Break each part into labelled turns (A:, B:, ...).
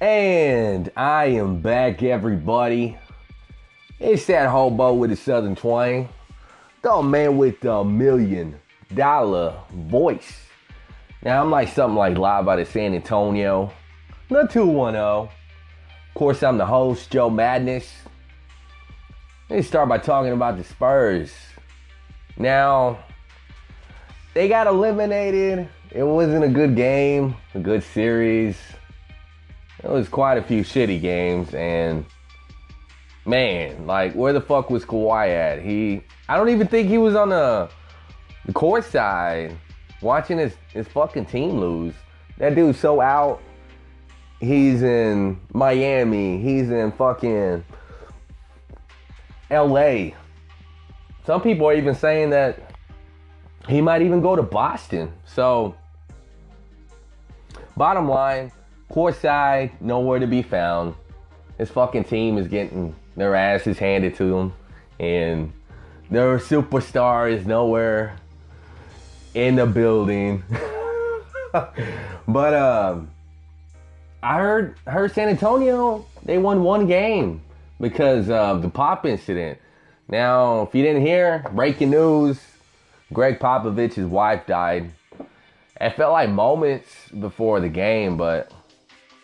A: And I am back, everybody. It's that hobo with a southern twang, the man with the million dollar voice. Now, I'm like something like live out of San Antonio, the 210. Of course, I'm the host, Joe Madness. Let me start by talking about the Spurs. Now, they got eliminated. It wasn't a good game, a good series. It was quite a few shitty games, and man, like where the fuck was Kawhi at? He, I don't even think he was on the the court side watching his his fucking team lose. That dude's so out. He's in Miami. He's in fucking L.A. Some people are even saying that he might even go to Boston. So, bottom line Courtside, nowhere to be found. His fucking team is getting their asses handed to them, and their superstar is nowhere in the building. but um, I heard heard San Antonio they won one game because of the pop incident. Now, if you didn't hear, breaking news: Gregg Popovich's wife died. It felt like moments before the game, but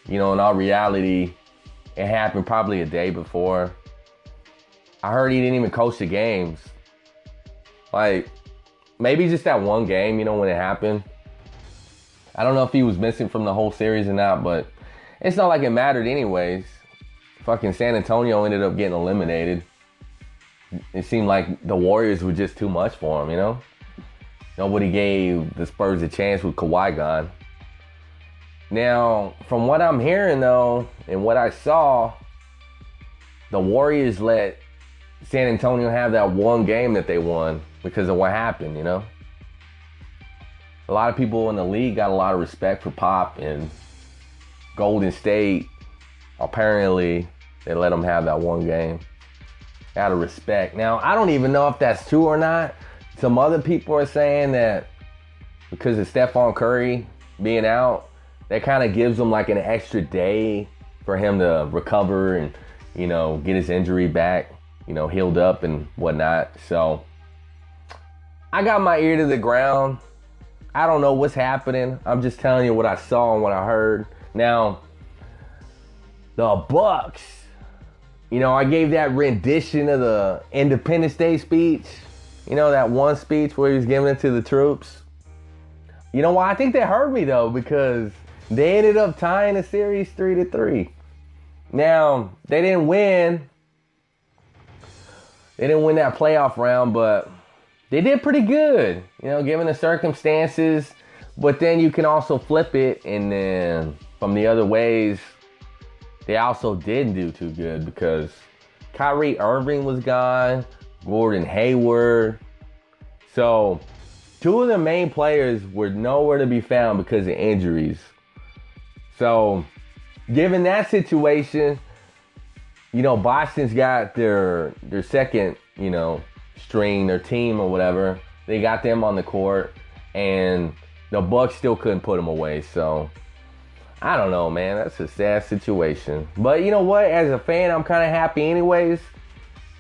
A: you know, in all reality, it happened probably a day before. I heard he didn't even coach the games. Like, maybe just that one game, you know, when it happened. I don't know if he was missing from the whole series or not, but it's not like it mattered anyways. Fucking San Antonio ended up getting eliminated. It seemed like the Warriors were just too much for him, you know? Nobody gave the Spurs a chance with Kawhi gone. Now, from what I'm hearing though, and what I saw, the Warriors let San Antonio have that one game that they won because of what happened, you know? A lot of people in the league got a lot of respect for Pop and Golden State. Apparently, they let them have that one game out of respect. Now, I don't even know if that's true or not. Some other people are saying that because of Stephen Curry being out, that kind of gives him like an extra day for him to recover and you know get his injury back, you know, healed up and whatnot. So I got my ear to the ground. I don't know what's happening. I'm just telling you what I saw and what I heard. Now, the Bucks. You know, I gave that rendition of the Independence Day speech. You know, that one speech where he was giving it to the troops. You know why? I think they heard me though, because they ended up tying the series three to three. Now they didn't win. They didn't win that playoff round, but they did pretty good, you know, given the circumstances. But then you can also flip it, and then from the other ways, they also didn't do too good because Kyrie Irving was gone, Gordon Hayward. So, two of the main players were nowhere to be found because of injuries. So, given that situation, you know, Boston's got their their second, you know, string, their team or whatever. They got them on the court, and the Bucks still couldn't put them away. So, I don't know, man. That's a sad situation. But you know what? As a fan, I'm kind of happy, anyways,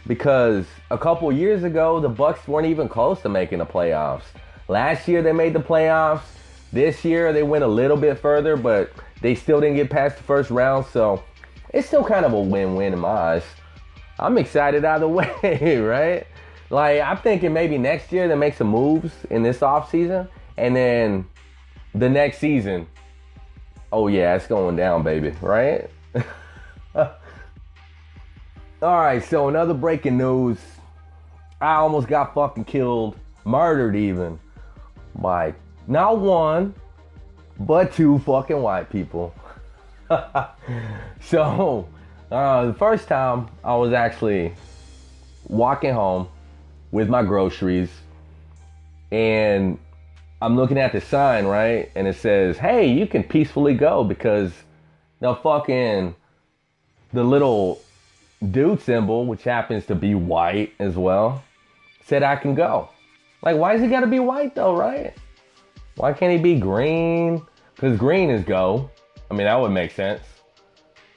A: because a couple years ago, the Bucks weren't even close to making the playoffs. Last year, they made the playoffs. This year, they went a little bit further, but they still didn't get past the first round, so it's still kind of a win-win in my eyes. I'm excited either way, right? Like I'm thinking maybe next year they make some moves in this offseason, and then the next season, oh yeah, it's going down, baby, right? All right, so another breaking news. I almost got fucking killed, murdered even, by not one, but two fucking white people. so, uh, the first time I was actually walking home with my groceries, and I'm looking at the sign, right? And it says, hey, you can peacefully go because the fucking, the little dude symbol, which happens to be white as well, said I can go. Like, why is he gotta be white though, right? Why can't he be green? Because green is go. I mean, that would make sense.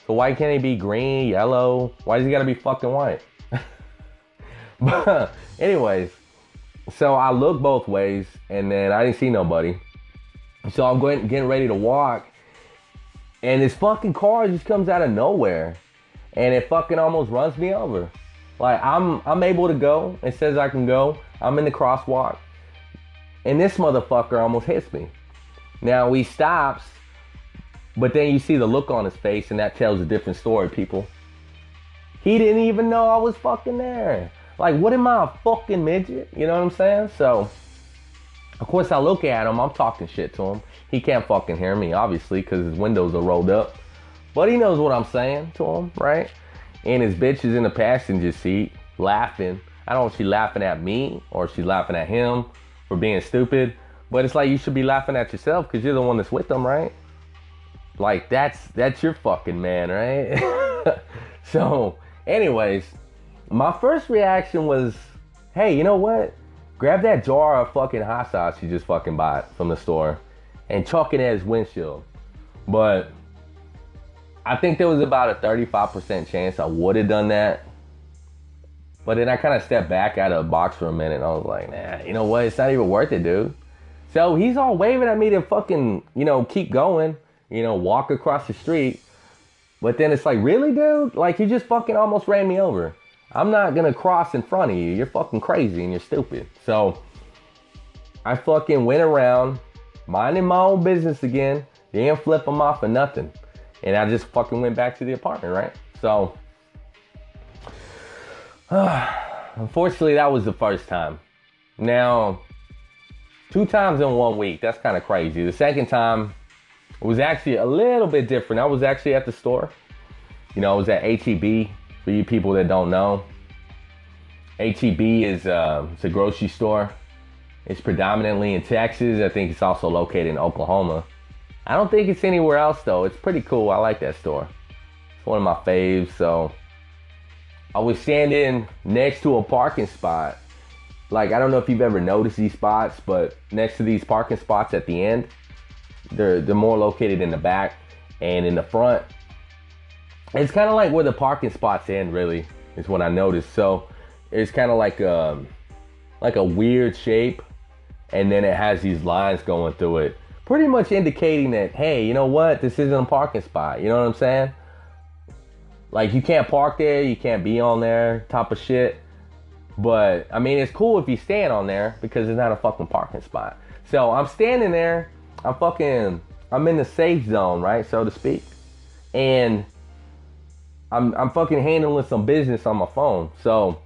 A: So why can't he be green, yellow? Why does he gotta be fucking white? but anyways, so I look both ways and then I didn't see nobody. So I'm going getting ready to walk. And this fucking car just comes out of nowhere. And it fucking almost runs me over. Like I'm I'm able to go. It says I can go. I'm in the crosswalk. And this motherfucker almost hits me. Now he stops, but then you see the look on his face, and that tells a different story, people. He didn't even know I was fucking there. Like, what am I, a fucking midget? You know what I'm saying? So, of course, I look at him. I'm talking shit to him. He can't fucking hear me, obviously, because his windows are rolled up. But he knows what I'm saying to him, right? And his bitch is in the passenger seat laughing. I don't know if she's laughing at me or she's laughing at him for being stupid. But it's like you should be laughing at yourself because you're the one that's with them, right? Like that's that's your fucking man, right? so, anyways, my first reaction was, hey, you know what? Grab that jar of fucking hot sauce you just fucking bought from the store and chalk it at his windshield. But I think there was about a 35% chance I would have done that. But then I kind of stepped back out of the box for a minute and I was like, nah, you know what? It's not even worth it, dude. So he's all waving at me to fucking, you know, keep going, you know, walk across the street. But then it's like, really, dude? Like, you just fucking almost ran me over. I'm not gonna cross in front of you. You're fucking crazy and you're stupid. So I fucking went around, minding my own business again. Didn't flip him off or nothing. And I just fucking went back to the apartment, right? So, unfortunately, that was the first time. Now, two times in one week, that's kind of crazy. The second time it was actually a little bit different. I was actually at the store. You know, I was at HEB. For you people that don't know, HEB is uh, it's a grocery store. It's predominantly in Texas. I think it's also located in Oklahoma. I don't think it's anywhere else though. It's pretty cool. I like that store. It's one of my faves. So I was standing next to a parking spot. Like I don't know if you've ever noticed these spots, but next to these parking spots at the end, they're they're more located in the back and in the front. It's kind of like where the parking spots end. Really, is what I noticed. So it's kind of like a um, like a weird shape, and then it has these lines going through it pretty much indicating that, hey, you know what? This isn't a parking spot. You know what I'm saying? Like you can't park there, you can't be on there, type of shit. But I mean, it's cool if you stand on there because it's not a fucking parking spot. So I'm standing there. I'm fucking. I'm in the safe zone, right, so to speak, and I'm I'm fucking handling some business on my phone. So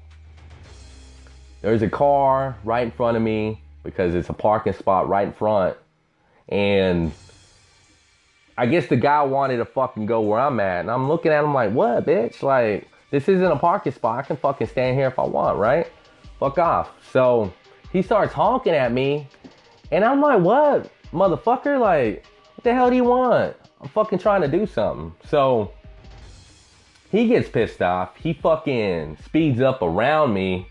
A: there's a car right in front of me because it's a parking spot right in front and I guess the guy wanted to fucking go where I'm at. And I'm looking at him like, what, bitch? Like, this isn't a parking spot. I can fucking stand here if I want, right? Fuck off. So he starts honking at me. And I'm like, what? Motherfucker? Like, what the hell do you want? I'm fucking trying to do something. So he gets pissed off. He fucking speeds up around me.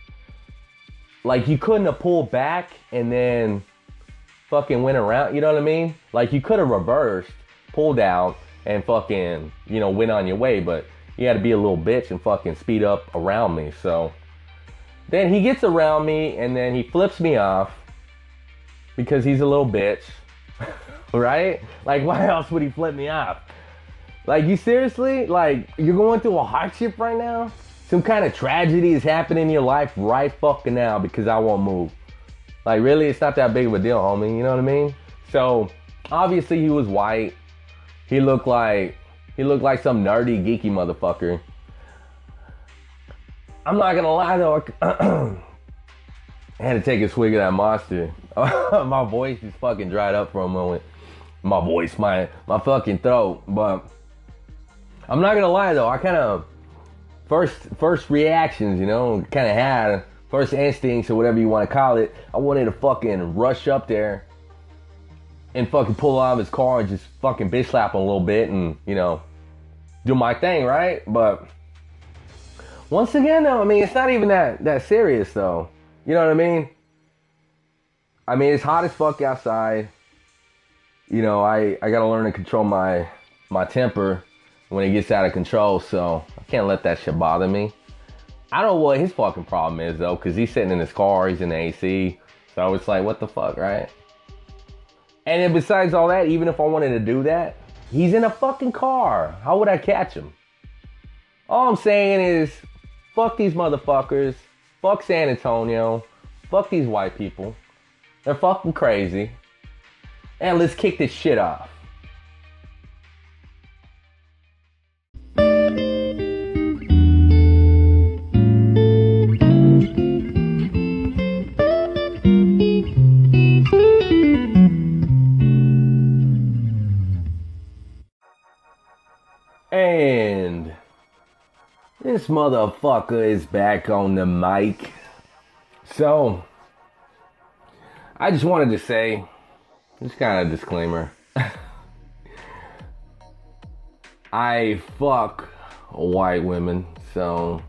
A: Like, you couldn't have pulled back and then fucking went around. You know what I mean? Like you could have reversed, pulled out, and fucking you know went on your way, but you had to be a little bitch and fucking speed up around me. So then he gets around me and then he flips me off because he's a little bitch, right? Like why else would he flip me off? Like you seriously? Like you're going through a hardship right now? Some kind of tragedy is happening in your life right fucking now because I won't move. Like, really, it's not that big of a deal, homie. You know what I mean? So, obviously, he was white. He looked like he looked like some nerdy, geeky motherfucker. I'm not gonna lie though. I had to take a swig of that monster. my voice is fucking dried up for a moment. My voice, my my fucking throat. But I'm not gonna lie though. I kind of first first reactions, you know, kind of had first instincts or whatever you want to call it, I wanted to fucking rush up there and fucking pull out of his car and just fucking bitch slap him a little bit and, you know, do my thing, right? But once again though, I mean it's not even that that serious though. You know what I mean? I mean it's hot as fuck outside. You know, I, I gotta learn to control my my temper when it gets out of control. So I can't let that shit bother me. I don't know what his fucking problem is though, because he's sitting in his car, he's in the AC. So it's like, what the fuck, right? And then besides all that, even if I wanted to do that, he's in a fucking car. How would I catch him? All I'm saying is, fuck these motherfuckers. Fuck San Antonio. Fuck these white people. They're fucking crazy. And let's kick this shit off. And this motherfucker is back on the mic. So, I just wanted to say, just kind of disclaimer. I fuck white women, so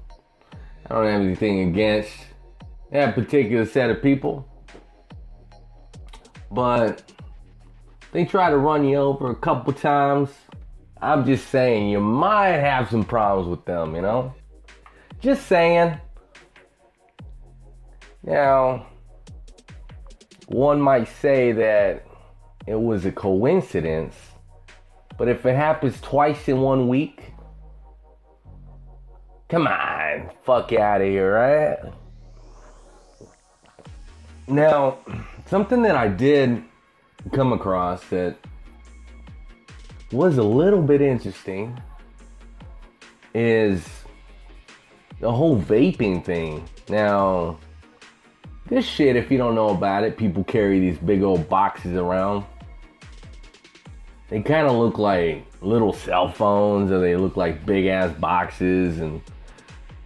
A: I don't have anything against that particular set of people. But they try to run you over a couple times. I'm just saying, you might have some problems with them, you know? Just saying. Now, one might say that it was a coincidence, but if it happens twice in one week, come on, fuck out of here, right? Now, something that I did come across that was a little bit interesting is the whole vaping thing. Now, this shit, if you don't know about it, people carry these big old boxes around. They kind of look like little cell phones, or they look like big ass boxes, and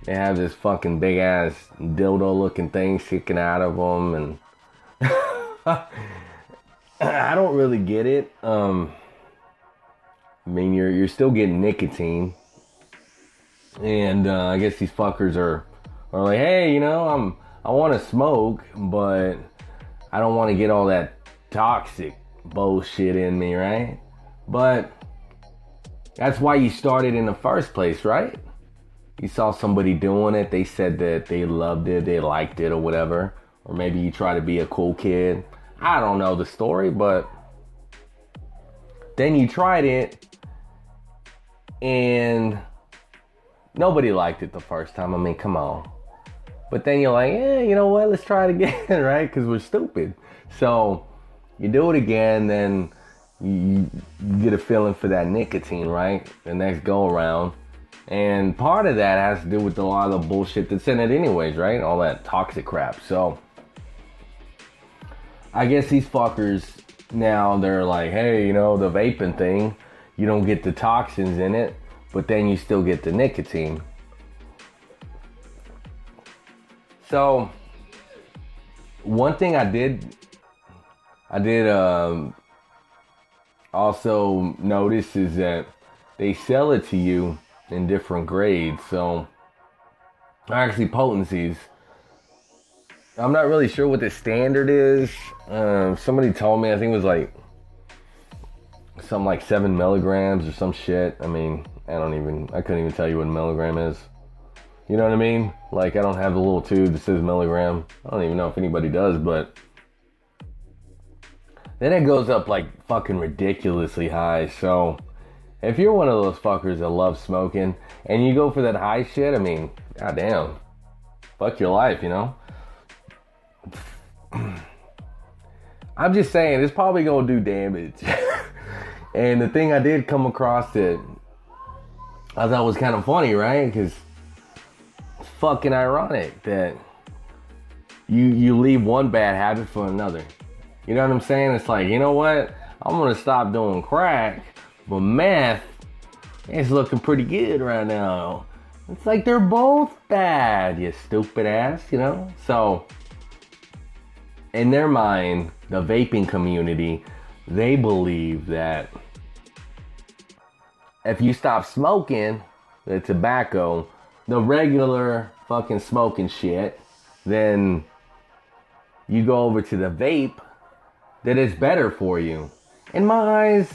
A: they have this fucking big ass dildo looking thing sticking out of them, and I don't really get it. Um, I mean, you're you're still getting nicotine, and uh, I guess these fuckers are are like, hey, you know, I'm I want to smoke, but I don't want to get all that toxic bullshit in me, right? But that's why you started in the first place, right? You saw somebody doing it, they said that they loved it, they liked it, or whatever. Or maybe you try to be a cool kid. I don't know the story, but then you tried it and nobody liked it the first time. I mean, come on. But then you're like, yeah, you know what? Let's try it again, right? Because we're stupid. So you do it again, then you, get a feeling for that nicotine, right? The next go around. And part of that has to do with a lot of the bullshit that's in it, anyways, right? All that toxic crap. So I guess these fuckers now they're like, hey, you know, the vaping thing, you don't get the toxins in it, but then you still get the nicotine. So one thing I did, I did um, also notice is that they sell it to you in different grades. So actually potencies. I'm not really sure what the standard is. Um, somebody told me I think it was like something like seven milligrams or some shit. I mean, I don't even I couldn't even tell you what a milligram is. You know what I mean? Like I don't have the little tube that says milligram. I don't even know if anybody does, but then it goes up like fucking ridiculously high. So if you're one of those fuckers that love smoking and you go for that high shit, I mean, goddamn, fuck your life, you know. I'm just saying it's probably gonna do damage. and the thing I did come across that I thought was kind of funny, right? Because it's fucking ironic that you you leave one bad habit for another. You know what I'm saying? It's like, you know what? I'm gonna stop doing crack, but meth is looking pretty good right now. It's like they're both bad, you stupid ass, you know? So in their mind, the vaping community, they believe that if you stop smoking the tobacco, the regular fucking smoking shit, then you go over to the vape that is better for you. In my eyes,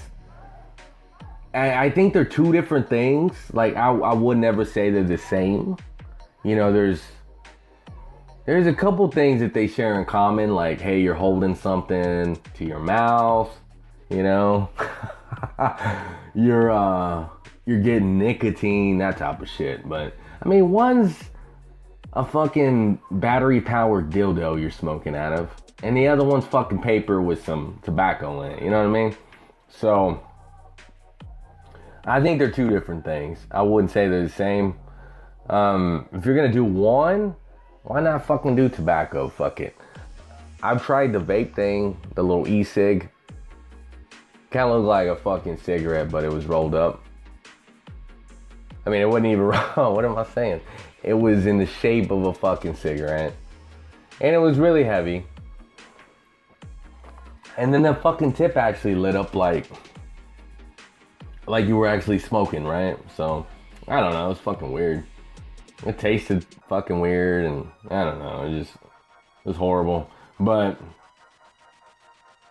A: I, I think they're two different things. Like I, I would never say they're the same. You know, there's there's a couple things that they share in common, like hey, you're holding something to your mouth, you know, you're uh you're getting nicotine, that type of shit. But I mean, one's a fucking battery powered dildo you're smoking out of, and the other one's fucking paper with some tobacco in it. You know what I mean? So I think they're two different things. I wouldn't say they're the same. Um, if you're gonna do one, why not fucking do tobacco? Fuck it. I've tried the vape thing, the little e-cig. Kind of looked like a fucking cigarette, but it was rolled up. I mean, it wasn't even wrong. what am I saying? It was in the shape of a fucking cigarette. And it was really heavy. And then the fucking tip actually lit up like like you were actually smoking, right? So I don't know, it's fucking weird. It tasted fucking weird and I don't know, it just it was horrible. But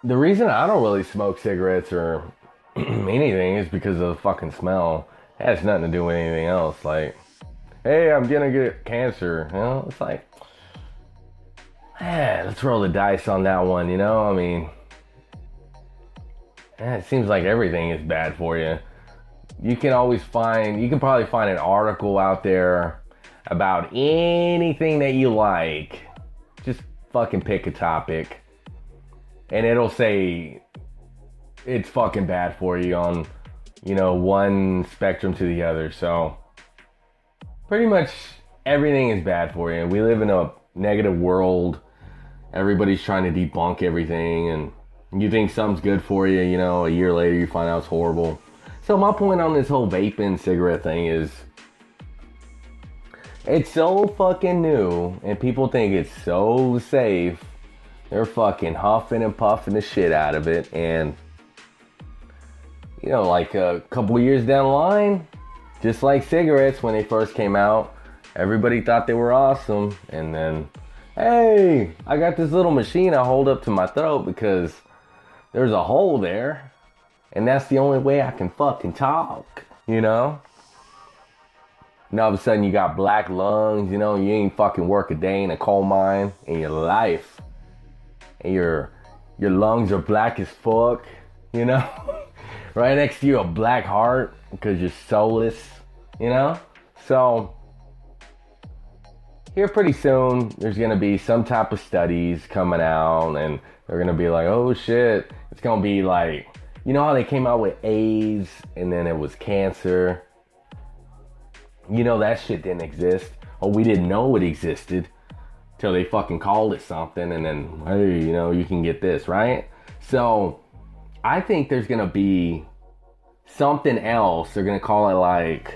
A: the reason I don't really smoke cigarettes or anything is because of the fucking smell. It has nothing to do with anything else. Like, hey, I'm gonna get cancer. You know, it's like, man, let's roll the dice on that one. You know, I mean, man, it seems like everything is bad for you. You can always find, you can probably find an article out there about anything that you like. Just fucking pick a topic, and it'll say it's fucking bad for you on you know, one spectrum to the other. So pretty much everything is bad for you. We live in a negative world. Everybody's trying to debunk everything and you think something's good for you, you know, a year later you find out it's horrible. So my point on this whole vaping cigarette thing is it's so fucking new and people think it's so safe. They're fucking huffing and puffing the shit out of it and you know, like a couple years down the line, just like cigarettes when they first came out, everybody thought they were awesome. And then, hey, I got this little machine I hold up to my throat because there's a hole there. And that's the only way I can fucking talk, you know? And all of a sudden you got black lungs, you know, you ain't fucking work a day in a coal mine in your life. And your your lungs are black as fuck, you know? right next to you a black heart because you're soulless, you know? So, here pretty soon, there's gonna be some type of studies coming out, and they're gonna be like, oh shit, it's gonna be like, you know how they came out with AIDS and then it was cancer? You know, that shit didn't exist, or we didn't know it existed till they fucking called it something, and then, hey, you know, you can get this, right? So, I think there's gonna be something else. They're gonna call it like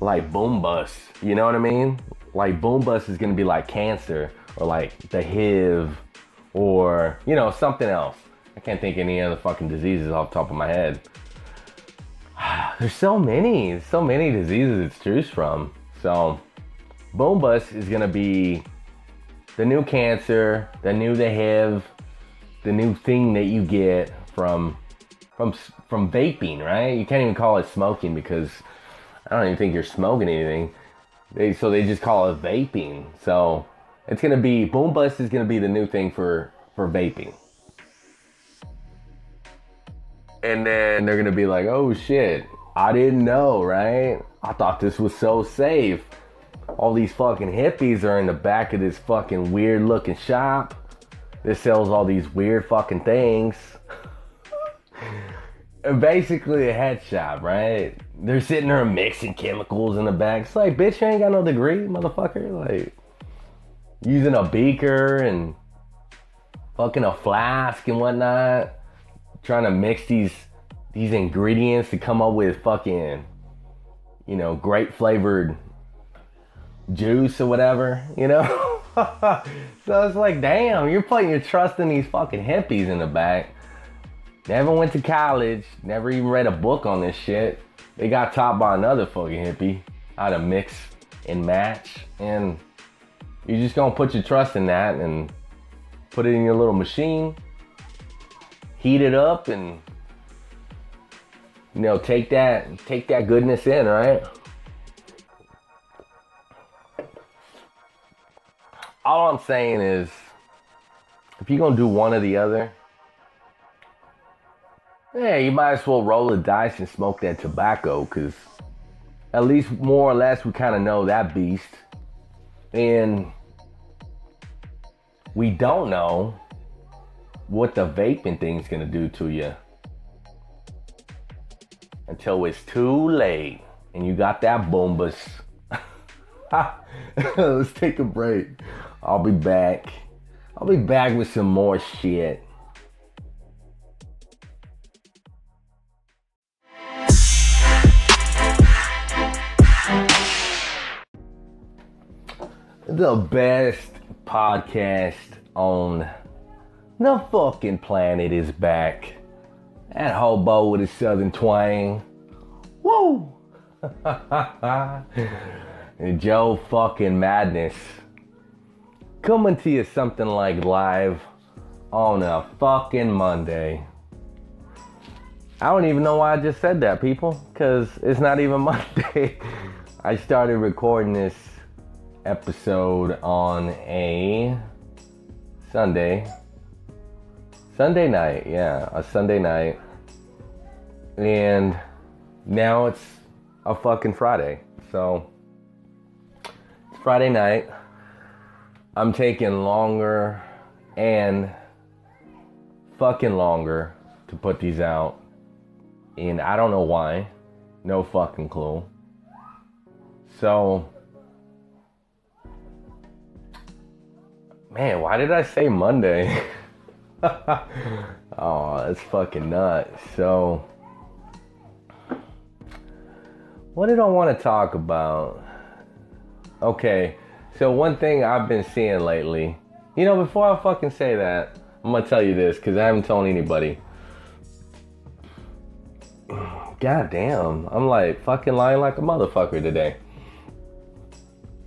A: like boom bust. You know what I mean? Like boom bust is gonna be like cancer or like the HIV or you know something else. I can't think any other fucking diseases off top of my head. There's so many, so many diseases to choose from. So boom bust is gonna be the new cancer, the new the HIV, the new thing that you get from from from vaping, right? You can't even call it smoking because I don't even think you're smoking anything. They so they just call it vaping. So it's gonna be boom bust is gonna be the new thing for for vaping. And then they're gonna be like, oh shit, I didn't know, right? I thought this was so safe. All these fucking hippies are in the back of this fucking weird looking shop that sells all these weird fucking things. basically a head shop, right? They're sitting there mixing chemicals in the back. It's like, bitch, you ain't got no degree, motherfucker. Like, using a beaker and fucking a flask and whatnot, trying to mix these these ingredients to come up with fucking, you know, grape flavored juice or whatever, you know? so it's like, damn, you're putting your trust in these fucking hippies in the back. Never went to college, never even read a book on this shit. They got taught by another fucking hippie how to mix and match. And you're just gonna put your trust in that and put it in your little machine, heat it up, and you know, take that take that goodness in, right? All I'm saying is if you're gonna do one or the other, yeah, you might as well roll the dice and smoke that tobacco, cause at least more or less we kind of know that beast, and we don't know what the vaping thing's gonna do to you until it's too late and you got that bombus. Let's take a break. I'll be back. I'll be back with some more shit. The best podcast on the fucking planet is back. That hobo with his southern twang. Woo! Joe fucking madness. Coming to you something like live on a fucking Monday. I don't even know why I just said that, people, because it's not even Monday. I started recording this episode on a Sunday. Sunday night, yeah, a Sunday night. And now it's a fucking Friday. So, it's Friday night. I'm taking longer and fucking longer to put these out. And I don't know why. No fucking clue. So, man, why did I say Monday? oh, that's fucking nuts. So, what did I want to talk about? Okay, so one thing I've been seeing lately, you know, before I fucking say that, I'm gonna tell you this because I haven't told anybody. God damn, I'm like fucking lying like a motherfucker today.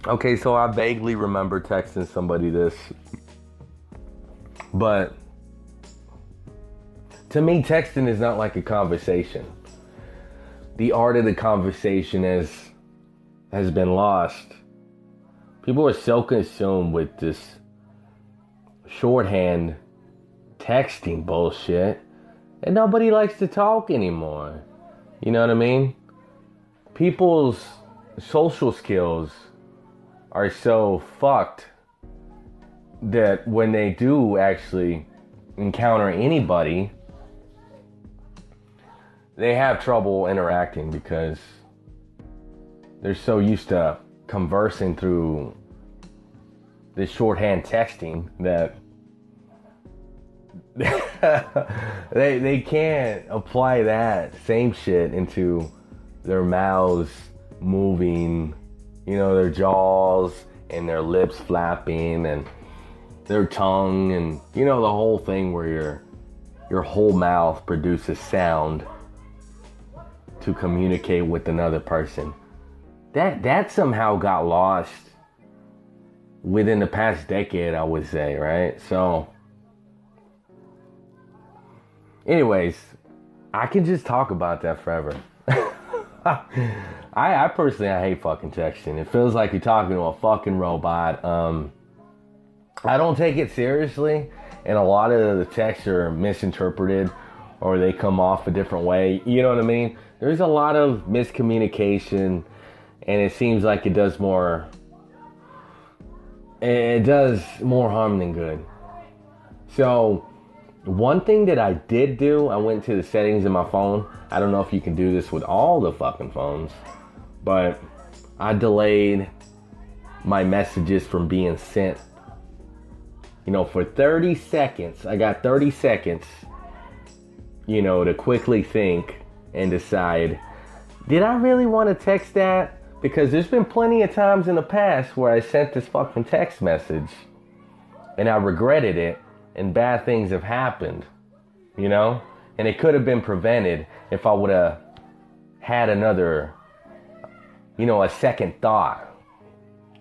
A: Okay, so I vaguely remember texting somebody this, but to me, texting is not like a conversation. The art of the conversation has has been lost. People are so consumed with this shorthand texting bullshit, and nobody likes to talk anymore. You know what I mean? People's social skills are so fucked that when they do actually encounter anybody, they have trouble interacting because they're so used to conversing through this shorthand texting that they they can't apply that same shit into their mouths moving, you know, their jaws and their lips flapping and their tongue and you know the whole thing where your your whole mouth produces sound to communicate with another person. That that somehow got lost within the past decade, I would say, right? So anyways, I can just talk about that forever. I, I personally I hate fucking texting. It feels like you're talking to a fucking robot. Um, I don't take it seriously, and a lot of the texts are misinterpreted or they come off a different way. You know what I mean? There's a lot of miscommunication, and it seems like it does more. It does more harm than good. So, one thing that I did do, I went to the settings in my phone. I don't know if you can do this with all the fucking phones, but I delayed my messages from being sent. You know, for 30 seconds, I got 30 seconds, you know, to quickly think and decide did I really want to text that? Because there's been plenty of times in the past where I sent this fucking text message and I regretted it and bad things have happened, you know? And it could have been prevented if I would have had another, you know, a second thought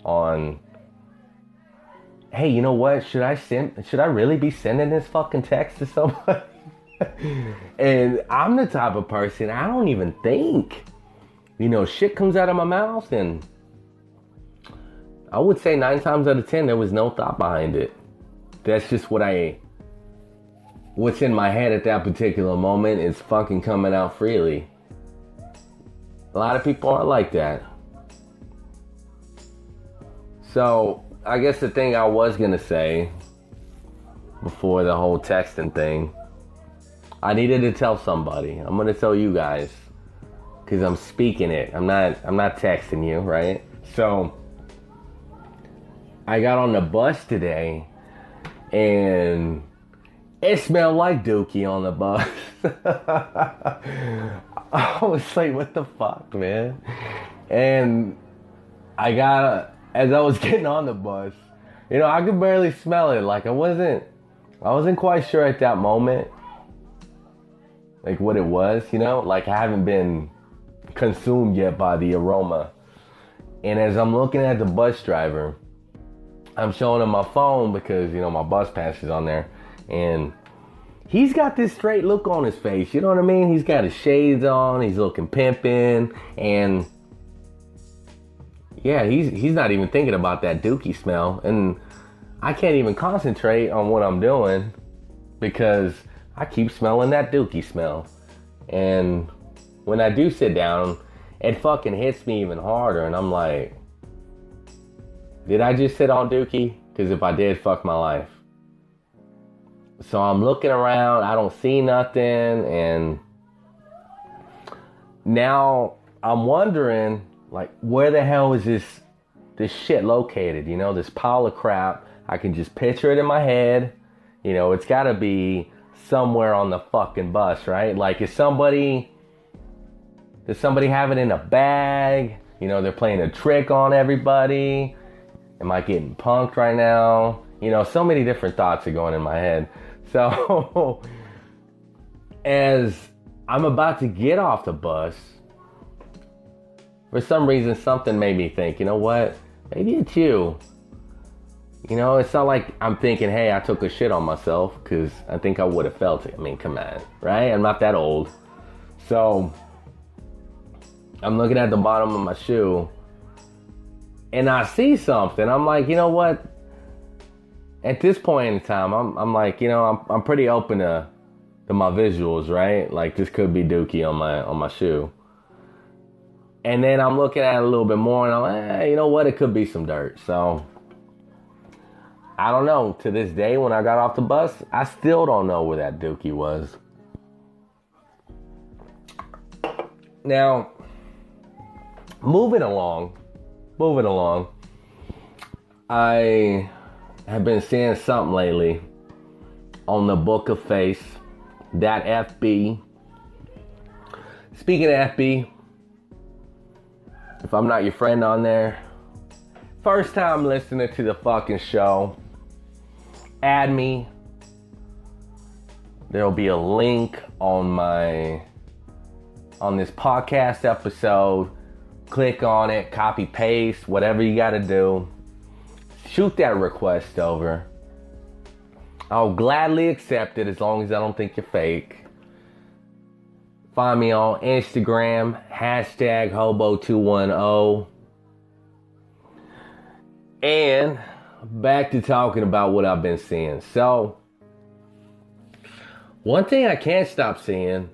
A: on, hey, you know what? Should I send, should I really be sending this fucking text to somebody? and I'm the type of person I don't even think. You know, shit comes out of my mouth, and I would say nine times out of ten, there was no thought behind it. That's just what I, what's in my head at that particular moment is fucking coming out freely. A lot of people are like that. So, I guess the thing I was gonna say before the whole texting thing, I needed to tell somebody. I'm gonna tell you guys because I'm speaking it. I'm not I'm not texting you, right? So I got on the bus today and it smelled like dookie on the bus. I was like, what the fuck, man? And I got as I was getting on the bus, you know, I could barely smell it. Like I wasn't I wasn't quite sure at that moment like what it was, you know? Like I haven't been consumed yet by the aroma. And as I'm looking at the bus driver, I'm showing him my phone because, you know, my bus pass is on there. And he's got this straight look on his face. You know what I mean? He's got his shades on. He's looking pimping. And yeah, he's, he's not even thinking about that dookie smell. And I can't even concentrate on what I'm doing because I keep smelling that dookie smell. And when I do sit down, it fucking hits me even harder. And I'm like, did I just sit on dookie? Because if I did, fuck my life. So I'm looking around, I don't see nothing. And now I'm wondering, like, where the hell is this this shit located? You know, this pile of crap. I can just picture it in my head. You know, it's got to be somewhere on the fucking bus, right? Like, is somebody, does somebody have it in a bag? You know, they're playing a trick on everybody. Am I getting punked right now? You know, so many different thoughts are going in my head. So, as I'm about to get off the bus, for some reason, something made me think, you know what? Maybe it's you. You know, it's not like I'm thinking, hey, I took a shit on myself because I think I would have felt it. I mean, come on, right? I'm not that old. So I'm looking at the bottom of my shoe and I see something. I'm like, you know what? At this point in time, I'm, I'm like, you know, I'm, I'm pretty open to, to my visuals, right? Like this could be Dookie on my on my shoe. And then I'm looking at it a little bit more, and I'm like, you know what? It could be some dirt. So I don't know. To this day, when I got off the bus, I still don't know where that dookie was. Now, moving along, moving along, I have been seeing something lately on the Book of Face, that FB. Speaking of FB, if I'm not your friend on there, first time listening to the fucking show, add me. There'll be a link on my on this podcast episode. Click on it, copy paste, whatever you got to do. Shoot that request over. I'll gladly accept it as long as I don't think you're fake. Find me on Instagram, hashtag hobo210. And back to talking about what I've been seeing. So, one thing I can't stop seeing,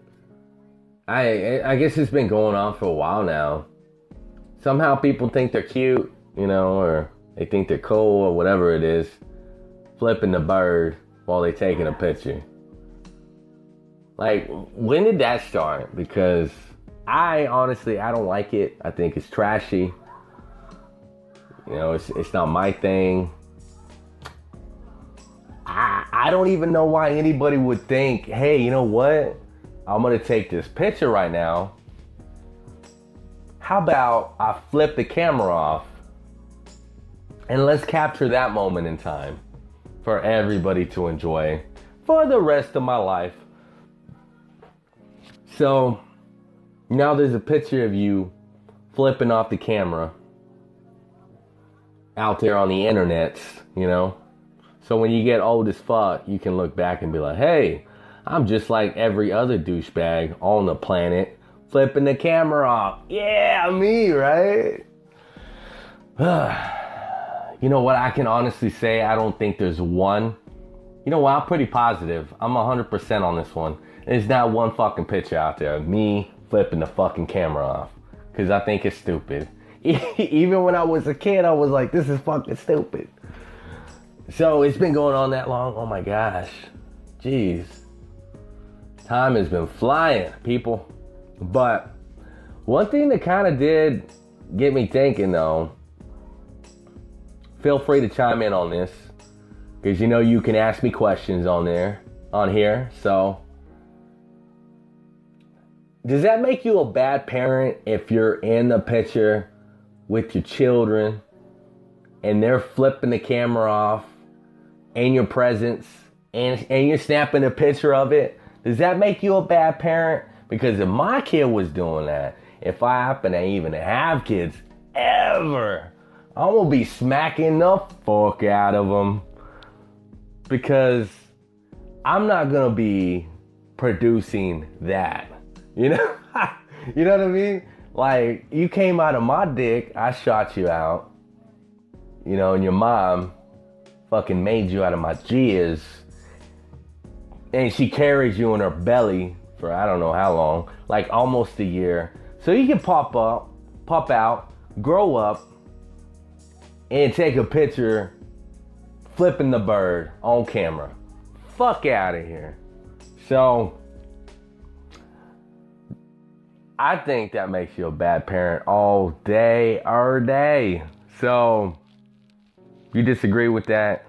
A: I I guess it's been going on for a while now. Somehow people think they're cute, you know, or they think they're cool or whatever it is, flipping the bird while they're taking a picture. Like, when did that start? Because I honestly I don't like it. I think it's trashy. You know, it's it's not my thing. I, I don't even know why anybody would think, hey, you know what? I'm gonna take this picture right now. How about I flip the camera off and let's capture that moment in time for everybody to enjoy for the rest of my life. So now there's a picture of you flipping off the camera out there on the internet, you know. So when you get old as fuck, you can look back and be like, hey, I'm just like every other douchebag on the planet, flipping the camera off. Yeah, me, right? you know what? I can honestly say I don't think there's one. You know what? I'm pretty positive. I'm 100% on this one. There's not one fucking picture out there of me flipping the fucking camera off. Because I think it's stupid. Even when I was a kid, I was like, this is fucking stupid. So it's been going on that long. Oh my gosh. Jeez. Time has been flying, people. But one thing that kind of did get me thinking, though, feel free to chime in on this because you know you can ask me questions on there, on here. So, does that make you a bad parent if you're in the picture with your children and they're flipping the camera off in your presence and, and you're snapping a picture of it? Does that make you a bad parent? Because if my kid was doing that, if I happen to even have kids ever, I'm gonna be smacking the fuck out of them because I'm not gonna be producing that. You know, you know what I mean? Like you came out of my dick, I shot you out. You know, and your mom fucking made you out of my jizz and she carries you in her belly for I don't know how long, like almost a year. So you can pop up, pop out, grow up, and take a picture flipping the bird on camera. Fuck out of here. So I think that makes you a bad parent all day, all day. So you disagree with that?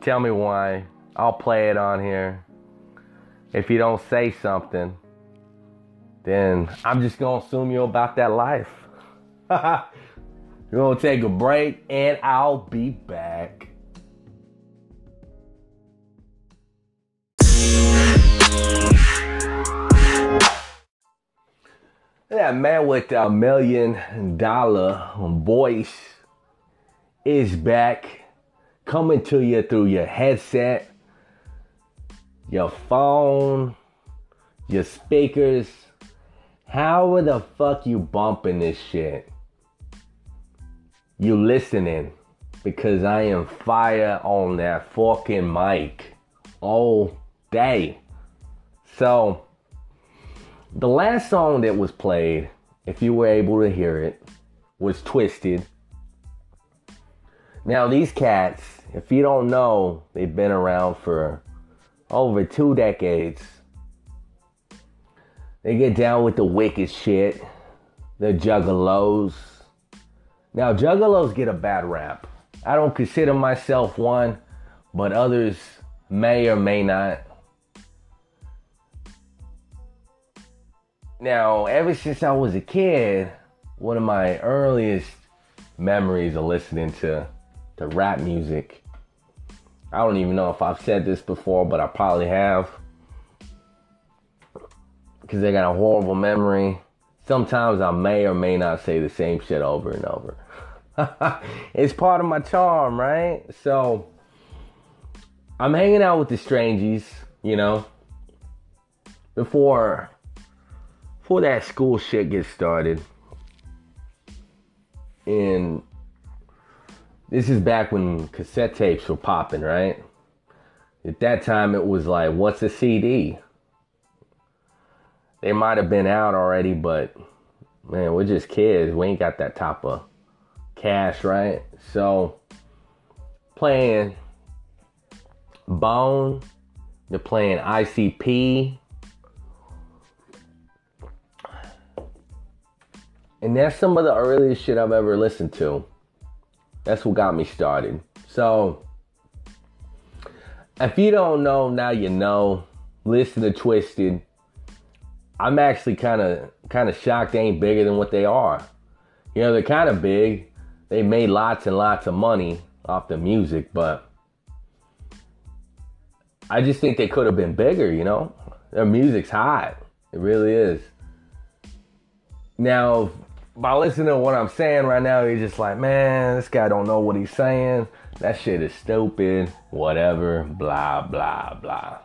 A: Tell me why. I'll play it on here. If you don't say something, then I'm just gonna assume you're about that life. We're gonna take a break and I'll be back. That man with a million dollar voice is back coming to you through your headset your phone, your speakers. How the fuck you bumping this shit? You listening because I am fire on that fucking mic all day. So, the last song that was played, if you were able to hear it, was Twiztid. Now, these cats, if you don't know, they've been around for over two decades. They get down with the wicked shit, the juggalos. Now, juggalos get a bad rap. I don't consider myself one, but others may or may not. Now, ever since I was a kid, one of my earliest memories of listening to, to rap music I don't even know if I've said this before, but I probably have. Because they got a horrible memory. Sometimes I may or may not say the same shit over and over. it's part of my charm, right? So I'm hanging out with the strangies, you know, before before that school shit gets started. And this is back when cassette tapes were popping, right? At that time, it was like, what's a CD? They might have been out already, but man, we're just kids. We ain't got that type of cash, right? So, playing Bone, they're playing ICP. And that's some of the earliest shit I've ever listened to. That's what got me started. So, if you don't know, now you know. Listen to Twiztid. I'm actually kind of kind of shocked they ain't bigger than what they are. You know, they're kind of big. They made lots and lots of money off the music, but I just think they could have been bigger, you know? Their music's hot. It really is. Now, by listening to what I'm saying right now, you're just like, man, this guy don't know what he's saying. That shit is stupid. Whatever. Blah blah blah.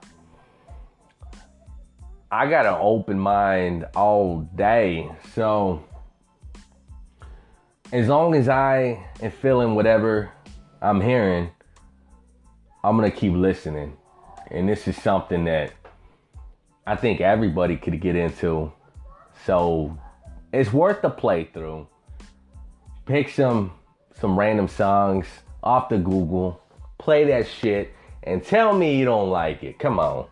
A: I got an open mind all day. So as long as I am feeling whatever I'm hearing, I'm gonna keep listening. And this is something that I think everybody could get into. So it's worth the playthrough. Pick some some random songs off the Google, play that shit, and tell me you don't like it. Come on.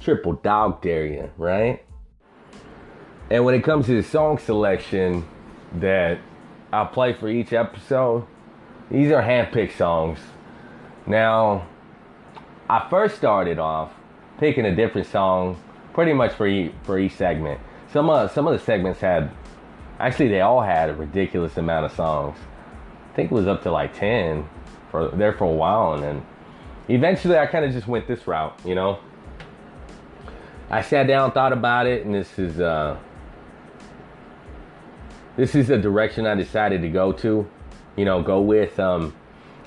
A: Triple dog dare you, right? And when it comes to the song selection that I play for each episode, these are handpicked songs. Now, I first started off picking a different song pretty much for each, for each segment. Some of some of the segments had actually they all had a ridiculous amount of songs. I think it was up to like 10 for there for a while and then eventually I kind of just went this route, you know. I sat down, thought about it, and this is uh, this is a direction I decided to go to. You know, go with, um,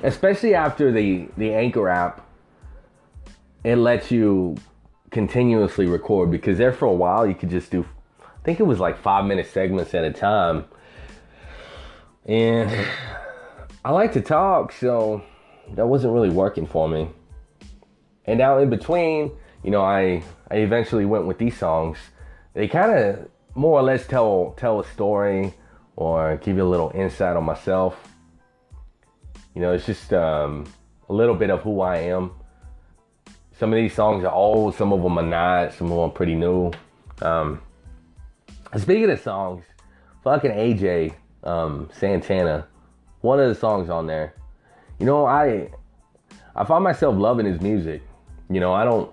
A: especially after the the Anchor app. It lets you continuously record because there for a while you could just do, think it was like five minute segments at a time, and I like to talk, so that wasn't really working for me. And now in between, you know, I I eventually went with these songs. They kind of more or less tell tell a story or give you a little insight on myself. You know, it's just um, a little bit of who I am. Some of these songs are old, some of them are not, some of them are pretty new. Um, speaking of songs, fucking AJ um, Santana, one of the songs on there. You know, I I find myself loving his music. You know, I don't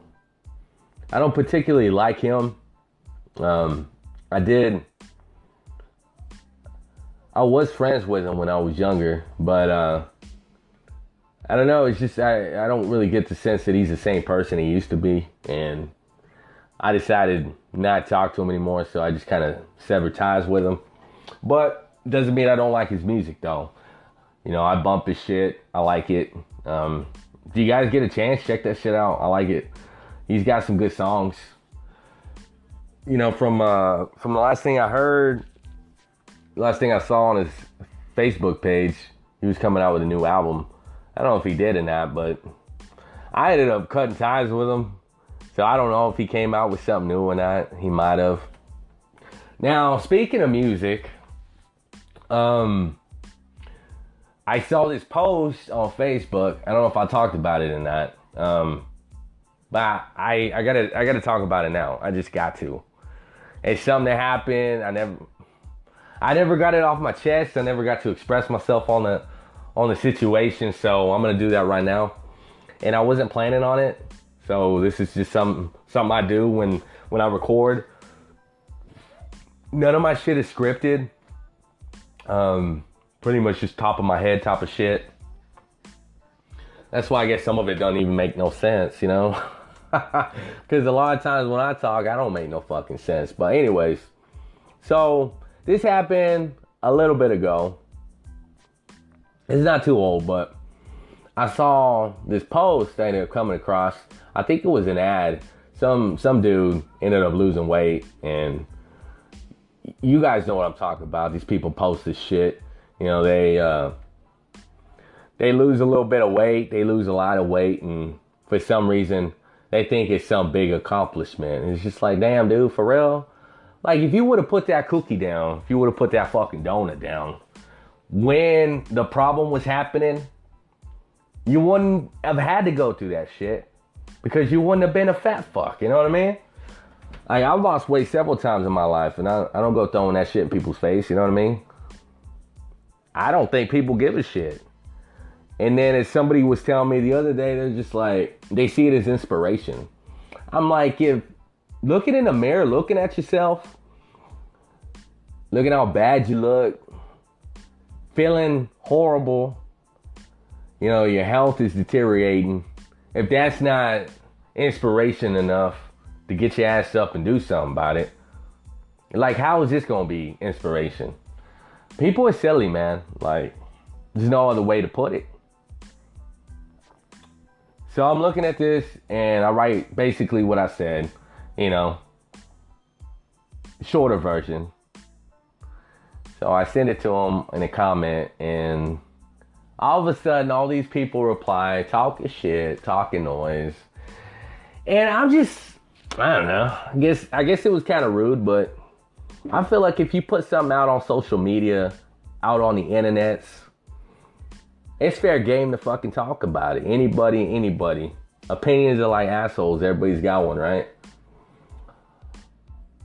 A: I don't particularly like him. Um, I did I was friends with him when I was younger, but uh, I don't know. It's just I, I don't really get the sense that he's the same person he used to be, and I decided not talk to him anymore. So I just kind of severed ties with him. But doesn't mean I don't like his music though. You know, I bump his shit. I like it. Um, if you guys get a chance, check that shit out. I like it. He's got some good songs. You know, from uh, from the last thing I heard, last thing I saw on his Facebook page, he was coming out with a new album. I don't know if he did in that, but I ended up cutting ties with him. So I don't know if he came out with something new or not. He might have. Now, speaking of music, um, I saw this post on Facebook. I don't know if I talked about it or not. Um, but I, I gotta I gotta talk about it now. I just got to. It's something that happened. I never I never got it off my chest. I never got to express myself on the on the situation. So I'm gonna do that right now. And I wasn't planning on it. So this is just some something I do when when I record. None of my shit is scripted. Um, pretty much just top of my head, top of shit. That's why I guess some of it doesn't even make no sense, you know. Because a lot of times when I talk, I don't make no fucking sense. But anyways, so this happened a little bit ago. It's not too old, but I saw this post I ended up coming across. I think it was an ad. Some some dude ended up losing weight, and you guys know what I'm talking about. These people post this shit. You know they uh, they lose a little bit of weight, they lose a lot of weight, and for some reason they think it's some big accomplishment. And it's just like, damn, dude, for real. Like if you would have put that cookie down, if you would have put that fucking donut down when the problem was happening, you wouldn't have had to go through that shit because you wouldn't have been a fat fuck. You know what I mean? Like I've lost weight several times in my life, and I, I don't go throwing that shit in people's face. You know what I mean? I don't think people give a shit. And then as somebody was telling me the other day, they're just like they see it as inspiration. I'm like, if looking in the mirror, looking at yourself, looking how bad you look, feeling horrible, you know, your health is deteriorating. If that's not inspiration enough to get your ass up and do something about it, like, how is this gonna be inspiration? People are silly, man. Like, there's no other way to put it. So I'm looking at this and I write basically what I said. You know, shorter version. So I send it to him in a comment, and all of a sudden, all these people reply, talking shit, talking noise, and I'm just, I don't know. I guess I guess it was kind of rude, but I feel like if you put something out on social media, out on the internets, it's fair game to fucking talk about it. Anybody, anybody. Opinions are like assholes. Everybody's got one, right?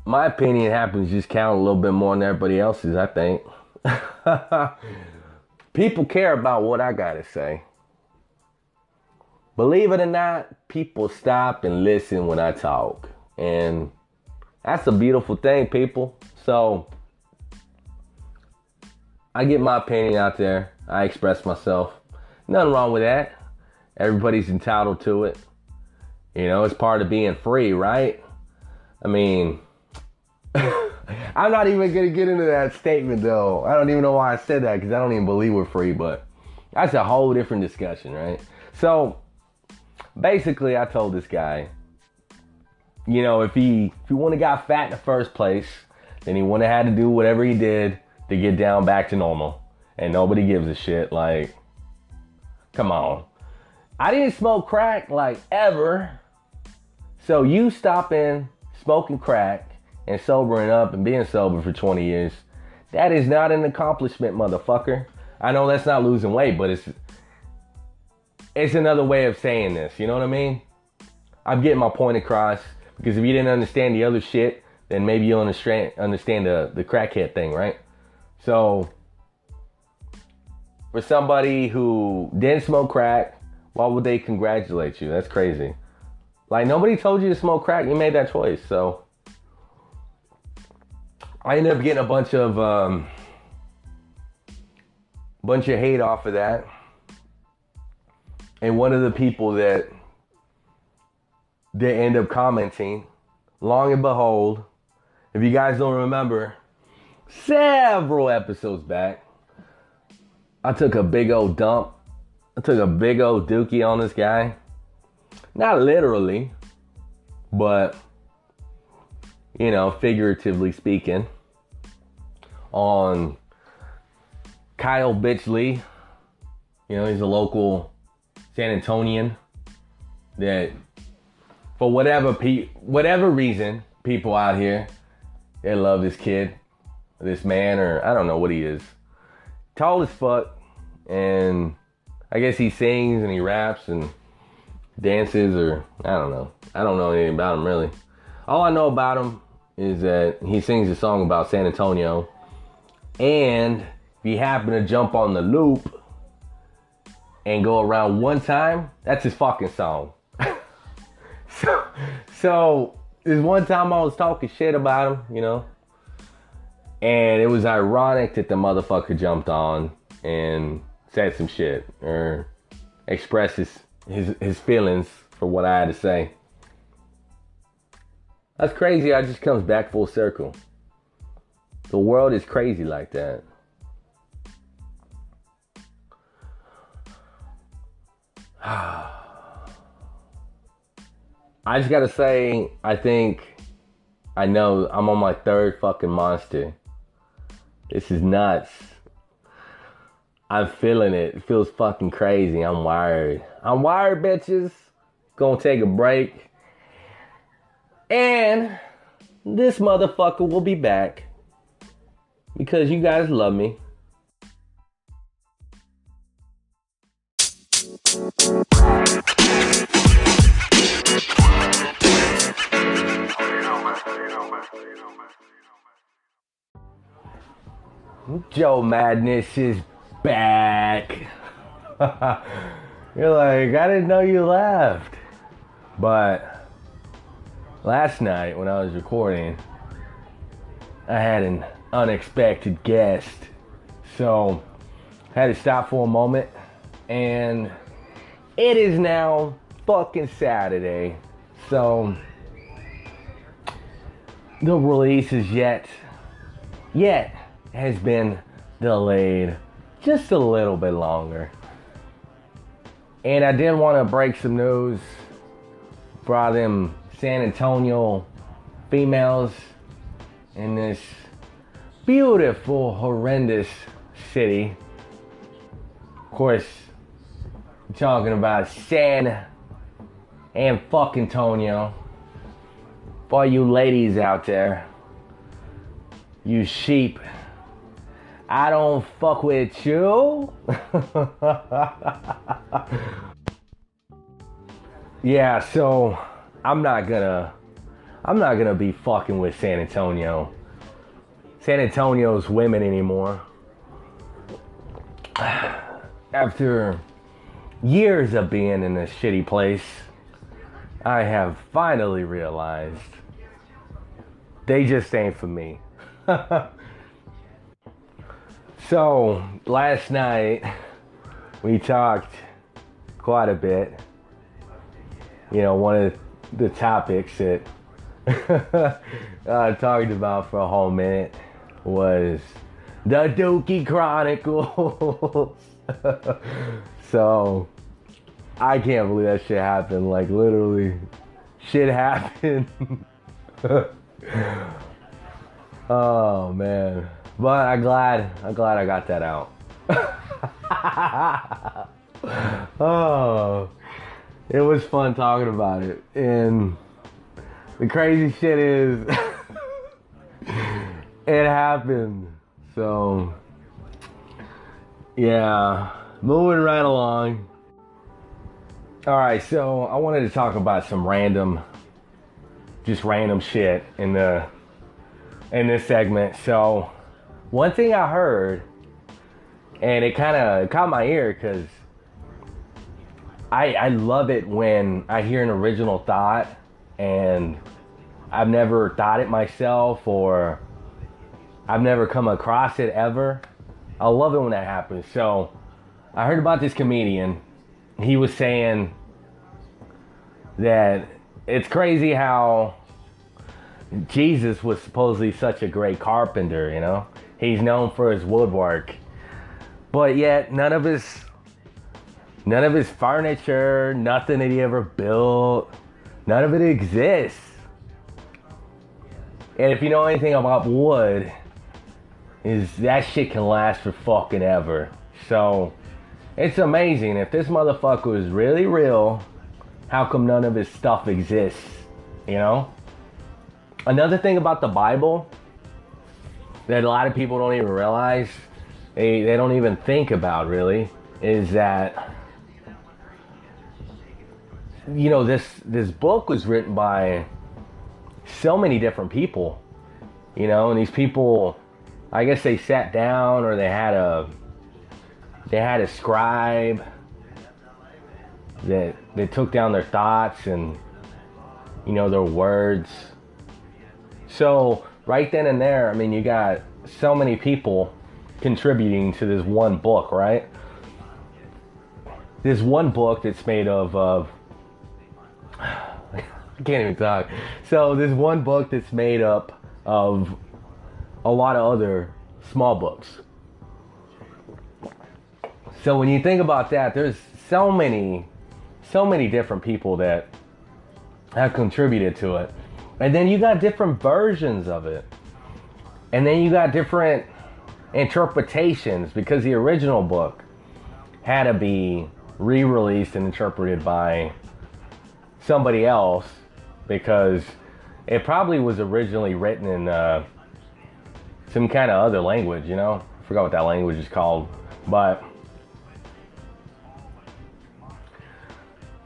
A: My opinion happens just count a little bit more than everybody else's, I think. people care about what I gotta say. Believe it or not, people stop and listen when I talk. And that's a beautiful thing, people. So I get my opinion out there. I express myself. Nothing wrong with that. Everybody's entitled to it. You know, it's part of being free, right? I mean, I'm not even gonna get into that statement though. I don't even know why I said that because I don't even believe we're free, but that's a whole different discussion, right? So basically, I told this guy, you know, if he if he wouldn't have got fat in the first place, then he wouldn't have had to do whatever he did to get down back to normal. And nobody gives a shit. Like, come on. I didn't smoke crack like ever. So you stopping smoking crack and sobering up and being sober for 20 years, that is not an accomplishment, motherfucker. I know that's not losing weight, but it's it's another way of saying this. You know what I mean? I'm getting my point across because if you didn't understand the other shit, then maybe you'll understand understand the the crackhead thing, right? So for somebody who didn't smoke crack, why would they congratulate you? That's crazy. Like nobody told you to smoke crack. You made that choice. So I ended up getting a bunch of um, bunch of hate off of that. And one of the people that they end up commenting, long and behold, if you guys don't remember, several episodes back, I took a big old dump. I took a big old dookie on this guy. Not literally, but, you know, figuratively speaking, on Kyle Bitchley. You know, he's a local San Antonian that, for whatever pe- whatever reason, people out here they love this kid, this man, or I don't know what he is. Tall as fuck, and I guess he sings and he raps and dances, or I don't know. I don't know anything about him really. All I know about him is that he sings a song about San Antonio, and if he happen to jump on the loop and go around one time, that's his fucking song. so, so this one time I was talking shit about him, you know, and it was ironic that the motherfucker jumped on and said some shit or expressed his, his, his feelings for what I had to say. That's crazy. I just comes back full circle. The world is crazy like that. I just gotta say, I think I know I'm on my third fucking monster. This is nuts. I'm feeling it. It feels fucking crazy. I'm wired. I'm wired, bitches. Gonna take a break. And this motherfucker will be back because you guys love me. Joe Madness is back. You're like, I didn't know you left. But last night when I was recording, I had an unexpected guest. So I had to stop for a moment. And it is now fucking Saturday. So the release is yet, yet has been delayed just a little bit longer. And I did want to break some news. Brought them San Antonio females in this beautiful, horrendous city. Of course, I'm talking about San and fucking Tonio. For you ladies out there, you sheep, I don't fuck with you. yeah, so I'm not gonna I'm not gonna be fucking with San Antonio. San Antonio's women anymore. After years of being in this shitty place, I have finally realized they just ain't for me. so, last night we talked quite a bit. You know, one of the topics that I uh, talked about for a whole minute was the Dookie Chronicles. so I can't believe that shit happened. Like literally, shit happened. oh man. But I'm glad I'm glad I got that out. oh it was fun talking about it. And the crazy shit is it happened. So yeah, moving right along. All right, so I wanted to talk about some random, just random shit in the in this segment. So one thing I heard, and it kind of caught my ear because I I love it when I hear an original thought and I've never thought it myself or I've never come across it ever. I love it when that happens. So I heard about this comedian. He was saying that it's crazy how Jesus was supposedly such a great carpenter, you know? He's known for his woodwork. But yet none of his none of his furniture, nothing that he ever built, none of it exists. And if you know anything about wood, is that shit can last for fucking ever. So it's amazing. If this motherfucker is really real, how come none of his stuff exists? You know? Another thing about the Bible that a lot of people don't even realize, they, they don't even think about really, is that you know this this book was written by so many different people you know and these people i guess they sat down or they had a they had a scribe that they took down their thoughts and you know their words. So right then and there i mean you got so many people contributing to this one book right? This one book that's made of of I can't even talk. So there's one book that's made up of a lot of other small books. So when you think about that, there's so many, so many different people that have contributed to it. And then you got different versions of it. And then you got different interpretations because the original book had to be re-released and interpreted by somebody else because it probably was originally written in uh, some kind of other language, you know? I forgot what that language is called. But.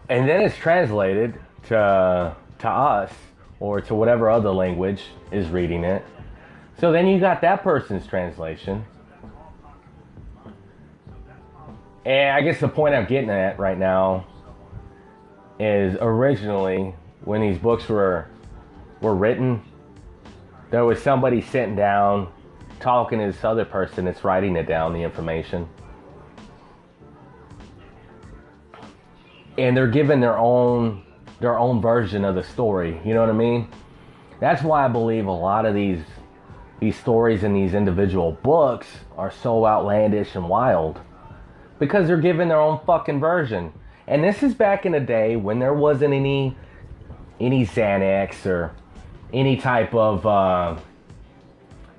A: And then it's translated to, to us or to whatever other language is reading it. So then you got that person's translation. And I guess the point I'm getting at right now is originally when these books were were written, there was somebody sitting down talking to this other person that's writing it down, the information. And they're giving their own their own version of the story. You know what I mean? That's why I believe a lot of these these stories in these individual books are so outlandish and wild. Because they're giving their own fucking version. And this is back in the day when there wasn't any any Xanax or any type of uh,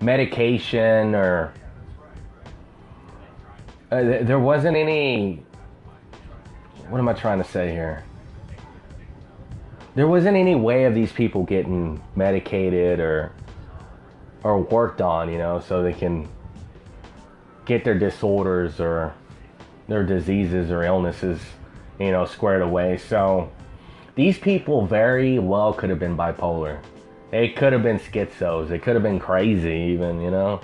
A: medication or uh, th- there wasn't any. What am I trying to say here? There wasn't any way of these people getting medicated or or worked on, you know, so they can get their disorders or their diseases or illnesses, you know, squared away. So these people very well could have been bipolar. They could have been schizos. They could have been crazy even, you know.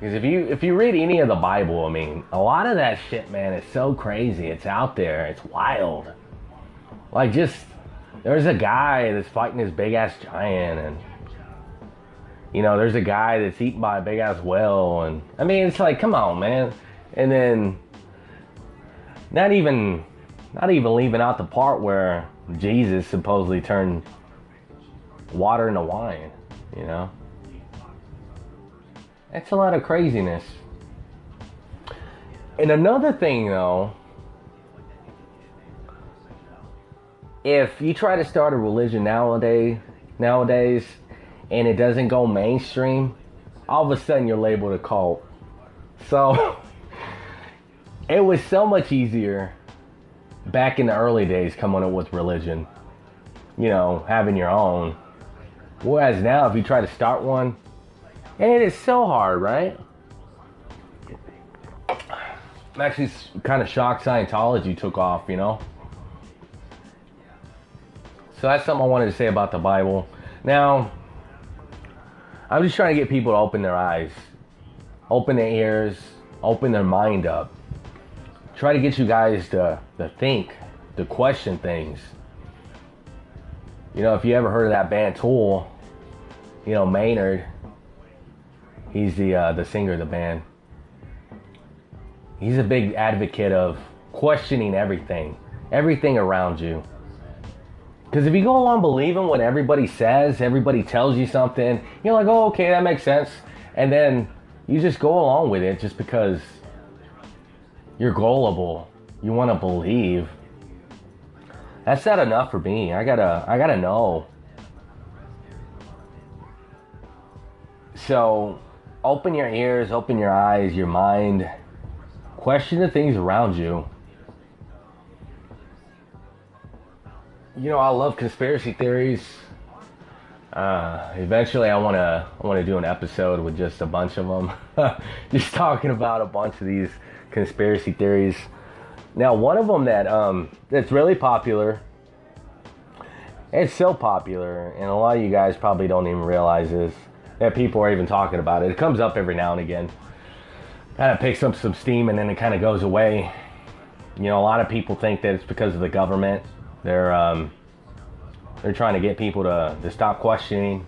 A: Because if you if you read any of the Bible, I mean, a lot of that shit, man, is so crazy. It's out there. It's wild. Like just there's a guy that's fighting this big ass giant and you know, there's a guy that's eaten by a big ass whale and I mean it's like come on man. And then not even not even leaving out the part where Jesus supposedly turned water into wine, you know? That's a lot of craziness. And another thing though, if you try to start a religion nowadays nowadays and it doesn't go mainstream, all of a sudden you're labeled a cult. So it was so much easier back in the early days coming up with religion, you know, having your own. Whereas now, if you try to start one, it is so hard, right? I'm actually kind of shocked Scientology took off, you know? So that's something I wanted to say about the Bible. Now, I'm just trying to get people to open their eyes, open their ears, open their mind up try to get you guys to, to think, to question things. You know, if you ever heard of that band Tool, you know, Maynard, he's the uh, the singer of the band. He's a big advocate of questioning everything, everything around you. Because if you go along believing what everybody says, everybody tells you something, you're like, oh, okay, that makes sense. And then you just go along with it just because you're gullible. You want to believe. That's not enough for me. I gotta, I gotta know. So, open your ears, open your eyes, your mind. Question the things around you. You know, I love conspiracy theories. Uh, eventually, I wanna, I wanna do an episode with just a bunch of them, just talking about a bunch of these conspiracy theories. Now, one of them that um, that's really popular. It's so popular, and a lot of you guys probably don't even realize this that people are even talking about it. It comes up every now and again. Kind of picks up some steam, and then it kind of goes away. You know, a lot of people think that it's because of the government. They're um, they're trying to get people to, to stop questioning.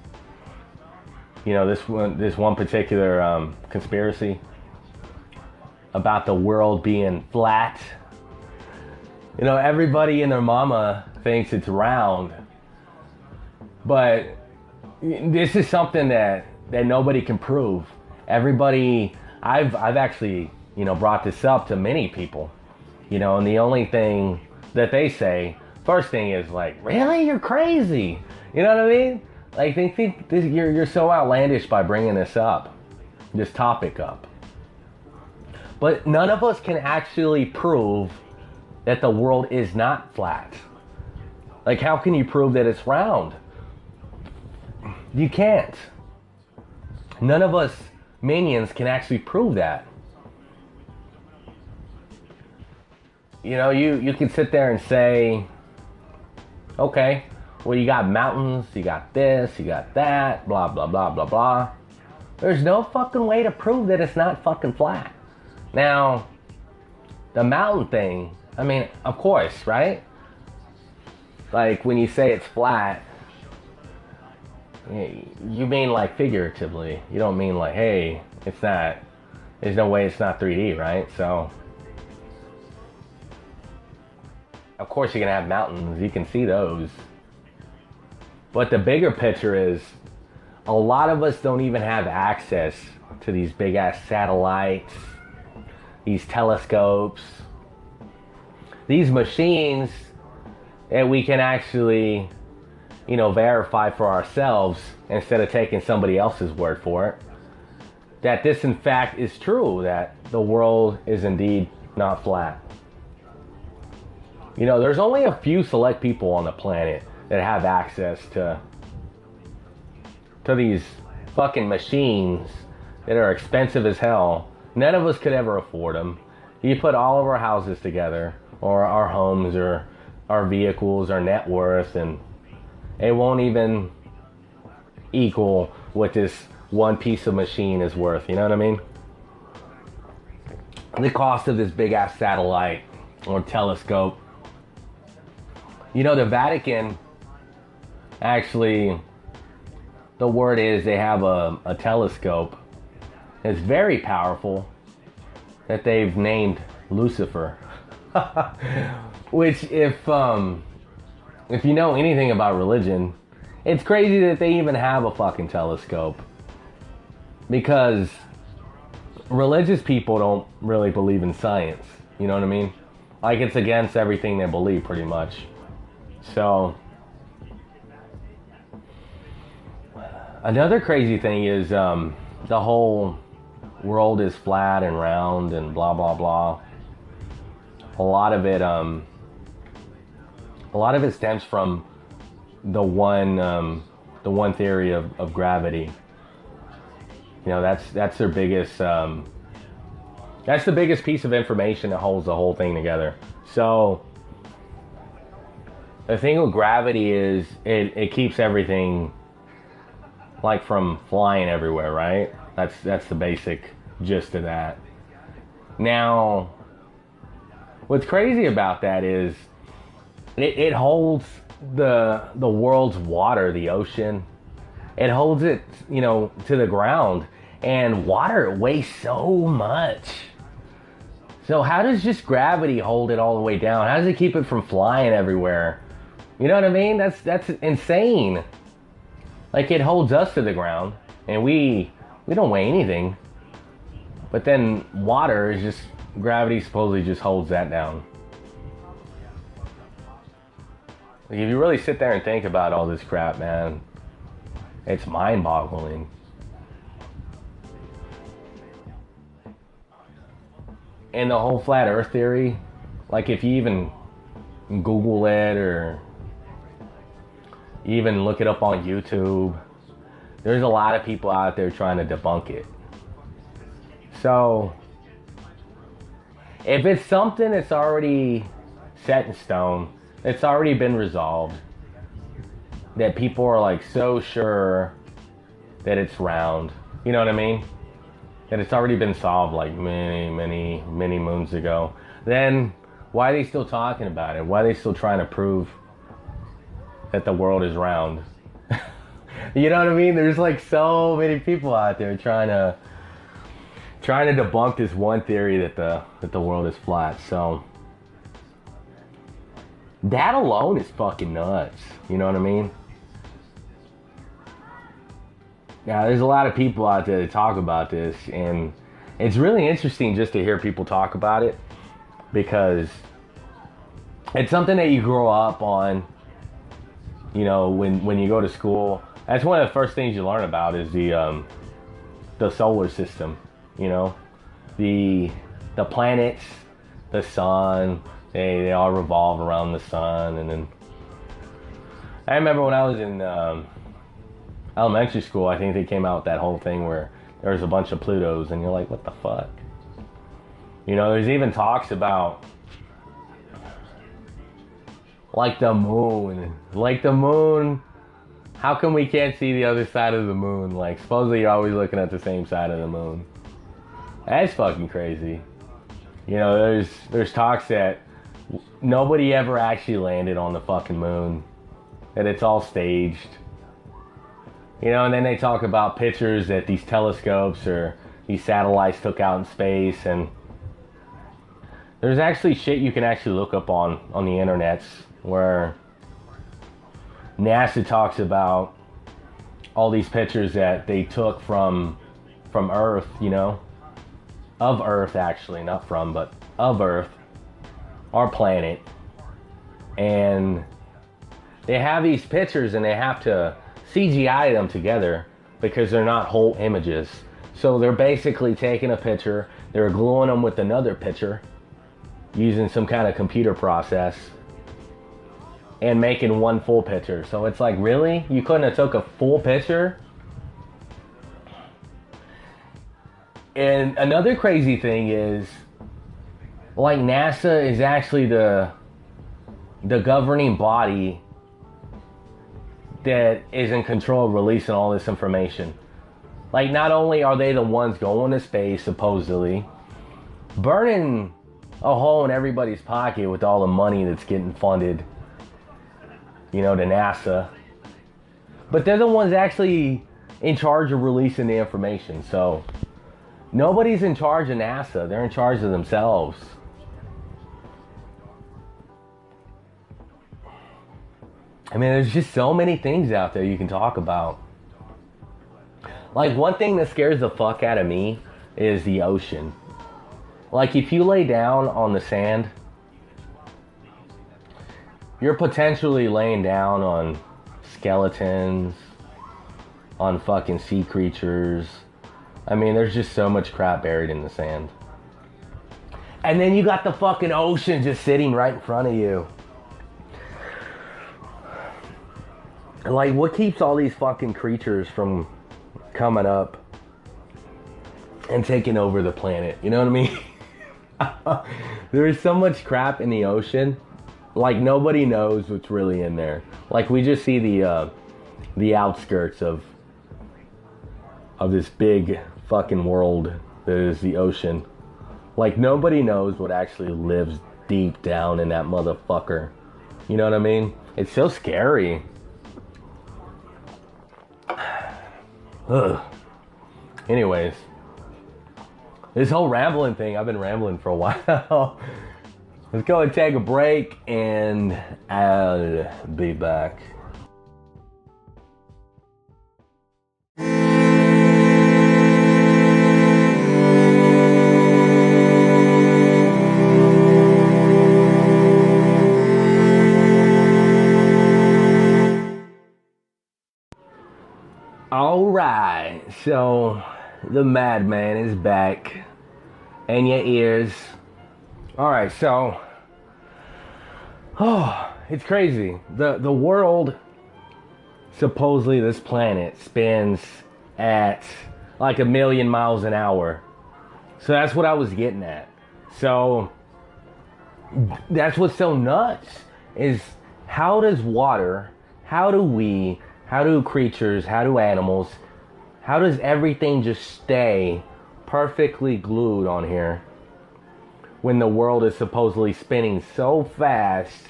A: You know, this one this one particular um, conspiracy about the world being flat. You know, everybody and their mama thinks it's round. But this is something that, that nobody can prove. Everybody, I've, I've actually, you know, brought this up to many people, you know, and the only thing that they say, first thing is like, really? You're crazy. You know what I mean? Like they think this, you're, you're so outlandish by bringing this up, this topic up. But none of us can actually prove that the world is not flat. Like, how can you prove that it's round? You can't. None of us minions can actually prove that. You know, you, you can sit there and say, okay, well, you got mountains, you got this, you got that, blah, blah, blah, blah, blah. There's no fucking way to prove that it's not fucking flat. Now, the mountain thing, I mean, of course, right? Like when you say it's flat, you mean like figuratively. You don't mean like, hey, it's not, there's no way it's not 3D, right? So, of course, you're going to have mountains. You can see those. But the bigger picture is a lot of us don't even have access to these big ass satellites these telescopes, these machines that we can actually you know, verify for ourselves instead of taking somebody else's word for it that this, in fact, is true, that the world is indeed not flat. You know, there's only a few select people on the planet that have access to to these fucking machines that are expensive as hell. None of us could ever afford them. You put all of our houses together, or our homes, or our vehicles, our net worth, and it won't even equal what this one piece of machine is worth. You know what I mean? The cost of this big ass satellite or telescope. You know, the Vatican actually, the word is they have a, a telescope. It's very powerful that they've named Lucifer. Which, if um, if you know anything about religion, it's crazy that they even have a fucking telescope. Because religious people don't really believe in science. You know what I mean? Like it's against everything they believe, pretty much. So, another crazy thing is um, the whole world is flat and round and blah blah blah. A lot of it, um, a lot of it stems from the one, um, the one theory of, of gravity. You know, that's that's their biggest. Um, that's the biggest piece of information that holds the whole thing together. So the thing with gravity is it, it keeps everything like from flying everywhere, right? That's that's the basic gist of that. Now, what's crazy about that is it, it holds the the world's water, the ocean. It holds it, you know, to the ground and water weighs so much. So how does just gravity hold it all the way down? How does it keep it from flying everywhere? You know what I mean? That's that's insane. Like it holds us to the ground and we we don't weigh anything. But then water is just gravity supposedly just holds that down. Like if you really sit there and think about all this crap, man, it's mind-boggling. and the whole flat earth theory, like if you even Google it or even look it up on YouTube, there's a lot of people out there trying to debunk it. So, if it's something that's already set in stone, it's already been resolved, that people are like so sure that it's round, you know what I mean? That it's already been solved like many, many, many moons ago, then why are they still talking about it? Why are they still trying to prove that the world is round? you know what I mean? There's like so many people out there trying to trying to debunk this one theory that the that the world is flat. So that alone is fucking nuts. You know what I mean? Now, there's a lot of people out there that talk about this, and it's really interesting just to hear people talk about it because it's something that you grow up on. You know, when when you go to school, that's one of the first things you learn about is the um, the solar system. You know, the the planets, the sun. They they all revolve around the sun, and then I remember when I was in um, elementary school, I think they came out with that whole thing where there's a bunch of Plutos, and you're like, what the fuck? You know, there's even talks about like the moon, like the moon. How come we can't see the other side of the moon? Like, supposedly you're always looking at the same side of the moon. That's fucking crazy. You know, there's there's talks that nobody ever actually landed on the fucking moon, that it's all staged you know, and then they talk about pictures that these telescopes or these satellites took out in space and there's actually shit you can actually look up on on the internets where NASA talks about all these pictures that they took from from Earth, you know, of Earth actually, not from, but of Earth, our planet, and they have these pictures and they have to CGI them together because they're not whole images. So they're basically taking a picture, they're gluing them with another picture using some kind of computer process and making one full picture. So it's like, really? You couldn't have took a full picture? And another crazy thing is like NASA is actually the the governing body that is in control of releasing all this information. Like, not only are they the ones going to space, supposedly, burning a hole in everybody's pocket with all the money that's getting funded, you know, to NASA, but they're the ones actually in charge of releasing the information. So, nobody's in charge of NASA, they're in charge of themselves. I mean, there's just so many things out there you can talk about. Like, one thing that scares the fuck out of me is the ocean. Like, if you lay down on the sand, you're potentially laying down on skeletons, on fucking sea creatures. I mean, there's just so much crap buried in the sand. And then you got the fucking ocean just sitting right in front of you. like what keeps all these fucking creatures from coming up and taking over the planet you know what i mean there's so much crap in the ocean like nobody knows what's really in there like we just see the uh the outskirts of of this big fucking world that is the ocean like nobody knows what actually lives deep down in that motherfucker you know what i mean it's so scary Ugh. Anyways, this whole rambling thing, I've been rambling for a while. Let's go and take a break, and I'll be back. All right, so the madman is back, and your ears. All right, so oh, it's crazy. the The world, supposedly, this planet spins at like a million miles an hour. So that's what I was getting at. So that's what's so nuts is how does water, how do we how do creatures, how do animals, how does everything just stay perfectly glued on here when the world is supposedly spinning so fast?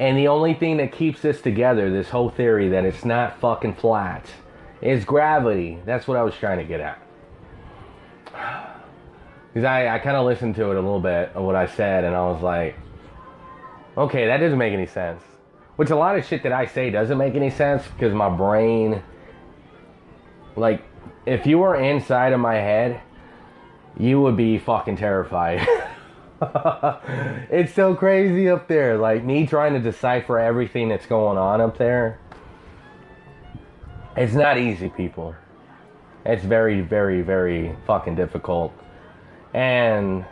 A: And the only thing that keeps this together, this whole theory that it's not fucking flat, is gravity. That's what I was trying to get at. Because I, I kind of listened to it a little bit of what I said, and I was like, okay, that doesn't make any sense. Which a lot of shit that I say doesn't make any sense because my brain, like, if you were inside of my head, you would be fucking terrified. it's so crazy up there. Like, me trying to decipher everything that's going on up there. It's not easy, people. It's very, very, very fucking difficult. And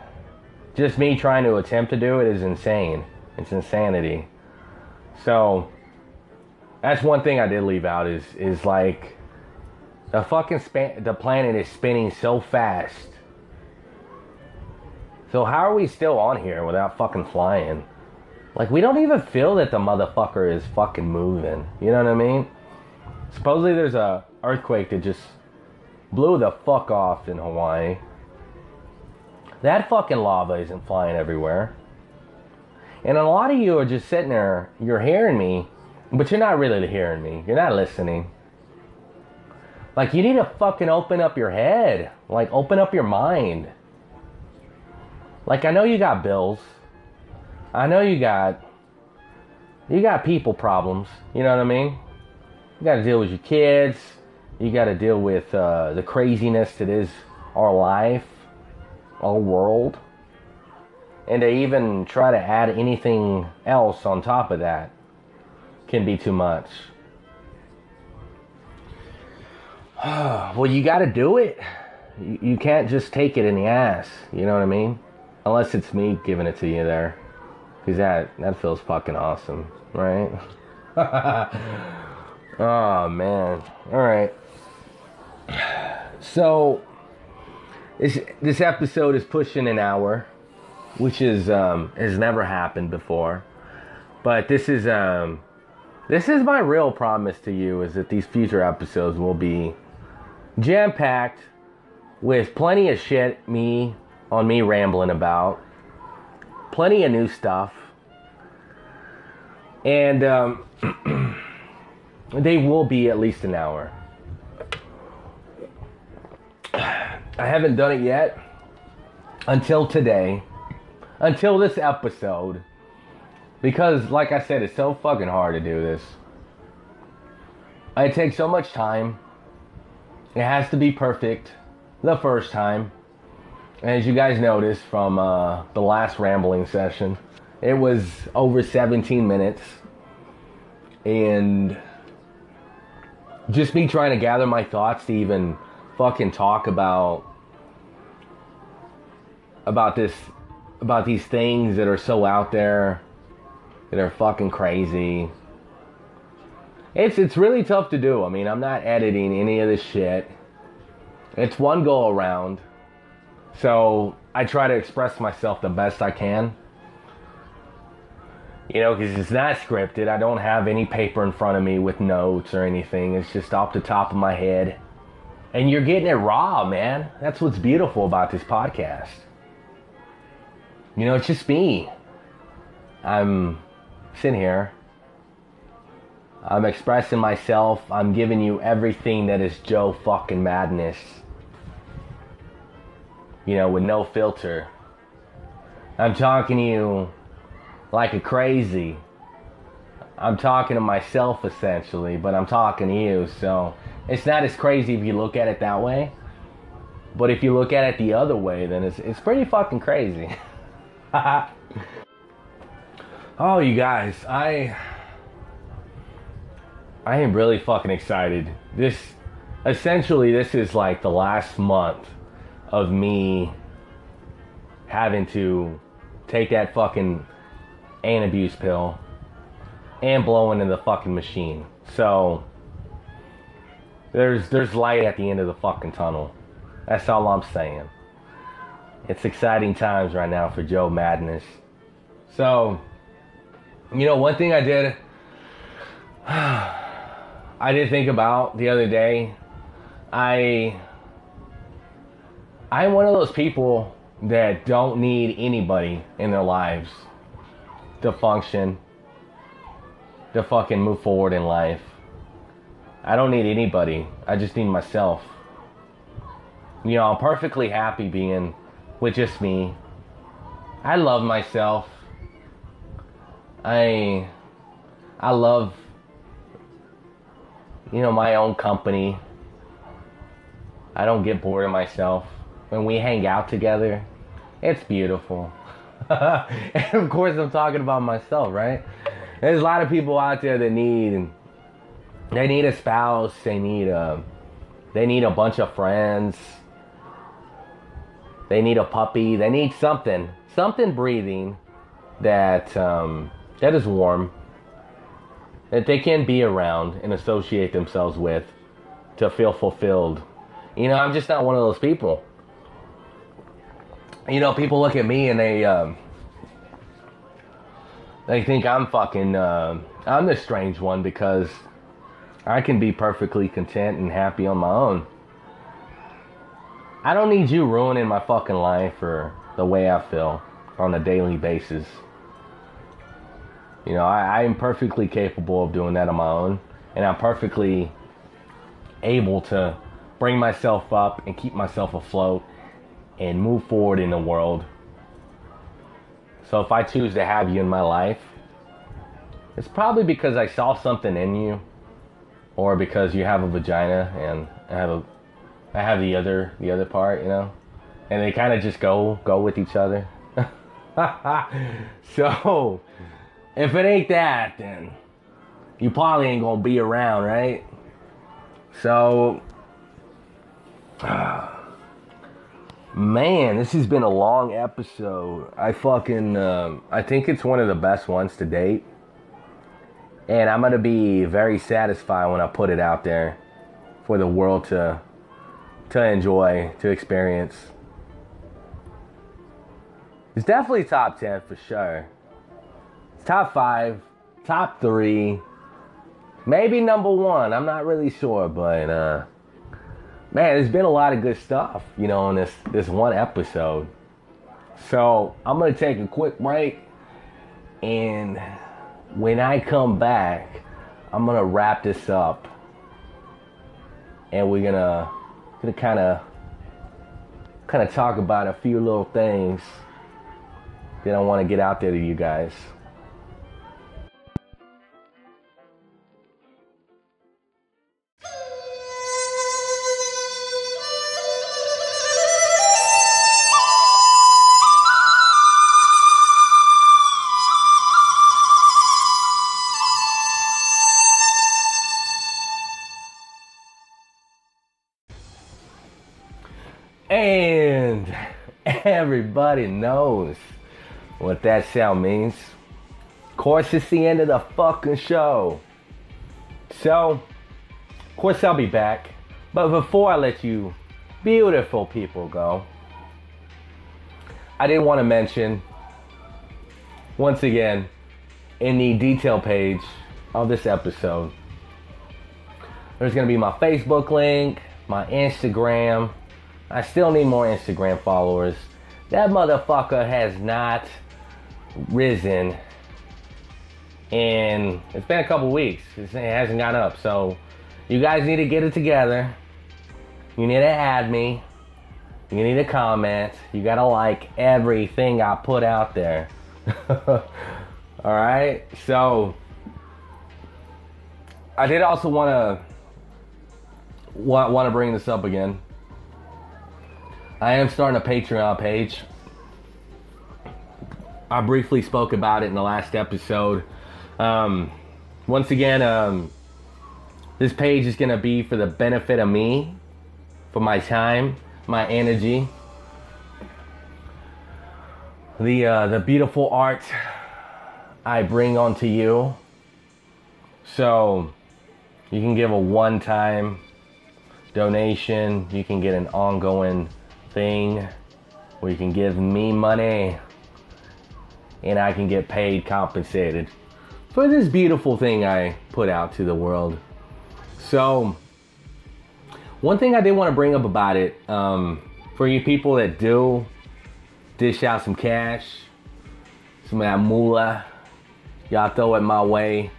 A: just me trying to attempt to do it is insane. It's insanity. So that's one thing I did leave out is is like the fucking span the planet is spinning so fast. So how are we still on here without fucking flying? Like we don't even feel that the motherfucker is fucking moving. You know what I mean? Supposedly there's a earthquake that just blew the fuck off in Hawaii. That fucking lava isn't flying everywhere. And a lot of you are just sitting there, you're hearing me, but you're not really hearing me. You're not listening. Like, you need to fucking open up your head. Like, open up your mind. Like, I know you got bills. I know you got. You got people problems. You know what I mean? You got to deal with your kids. You got to deal with uh, the craziness that is our life, our world and to even try to add anything else on top of that can be too much. well, you got to do it. You, can't just take it in the ass. You know what I mean? Unless it's me giving it to you there. Because that, that feels fucking awesome, right? oh, man. All right. So, this, this episode is pushing an hour, which is um, has never happened before. But this is um, this is my real promise to you is that these future episodes will be jam packed with plenty of shit me on me rambling about, plenty of new stuff, and um, they will be at least an hour. I haven't done it yet until today, until this episode, because, like I said, it's so fucking hard to do this. It takes so much time. It has to be perfect the first time. As you guys noticed from uh, the last rambling session, it was over 17 minutes. And just me trying to gather my thoughts to even fucking talk about about this about these things that are so out there that are fucking crazy. It's it's really tough to do. I mean, I'm not editing any of this shit. It's one go around. So, I try to express myself the best I can. You know, because it's not scripted. I don't have any paper in front of me with notes or anything. It's just off the top of my head. And you're getting it raw, man. That's what's beautiful about this podcast. You know, it's just me. I'm sitting here. I'm expressing myself. I'm giving you everything that is Joe fucking madness. You know, with no filter. I'm talking to you like a crazy. I'm talking to myself essentially, but I'm talking to you. So it's not as crazy if you look at it that way. But if you look at it the other way, then it's, it's pretty fucking crazy. oh, you guys, I I am really fucking excited. This essentially this is like the last month of me having to take that fucking Antabuse pill and blowing in the fucking machine. So there's there's light at the end of the fucking tunnel. That's all I'm saying. It's exciting times right now for Joe Madness. So, you know, one thing I did, I did think about the other day. I, I'm one of those people that don't need anybody in their lives to function, to fucking move forward in life. I don't need anybody. I just need myself. You know, I'm perfectly happy being with just me. I love myself. I I love you know my own company. I don't get bored of myself. When we hang out together, it's beautiful. and of course I'm talking about myself, right? There's a lot of people out there that need they need a spouse, they need a they need a bunch of friends they need a puppy. They need something, something breathing that um, that is warm, that they can be around and associate themselves with to feel fulfilled. You know, I'm just not one of those people. You know, people look at me and they um, they think I'm fucking uh, I'm the strange one because I can be perfectly content and happy on my own. I don't need you ruining my fucking life or the way I feel on a daily basis. You know, I, I am perfectly capable of doing that on my own, and I'm perfectly able to bring myself up and keep myself afloat and move forward in the world. So if I choose to have you in my life, it's probably because I saw something in you, or because you have a vagina and I have a I have the other the other part, you know, and they kind of just go go with each other. so if it ain't that, then you probably ain't gonna be around, right? So, man, this has been a long episode. I fucking, um, I think it's one of the best ones to date. And I'm gonna be very satisfied when I put it out there for the world to to enjoy, to experience. It's definitely top 10 for sure. It's top 5, top 3, maybe number 1. I'm not really sure, but uh man, there's been a lot of good stuff, you know, in this this one episode. So, I'm going to take a quick break and when I come back, I'm going to wrap this up and we're going to gonna kind of kind of talk about a few little things that I want to get out there to you guys. Everybody knows what that sound means. Of course, it's the end of the fucking show. So, of course, I'll be back. But before I let you beautiful people go, I didn't want to mention, once again, in the detail page of this episode, there's going to be my Facebook link, my Instagram, I still need more Instagram followers. That motherfucker has not risen and it's been a couple weeks. It hasn't gone up. So you guys need to get it together. You need to add me. You need to comment. You gotta like everything I put out there. All right. So I did also want to bring this up again. I am starting a Patreon page. I briefly spoke about it in the last episode. Um, once again, um, this page is going to be for the benefit of me, for my time, my energy, the uh, the beautiful art I bring onto you. So you can give a one-time donation. You can get an ongoing thing where you can give me money and I can get paid compensated for this beautiful thing I put out to the world. So, one thing I did want to bring up about it um, for you people that do dish out some cash, some of that moolah, y'all throw it my way.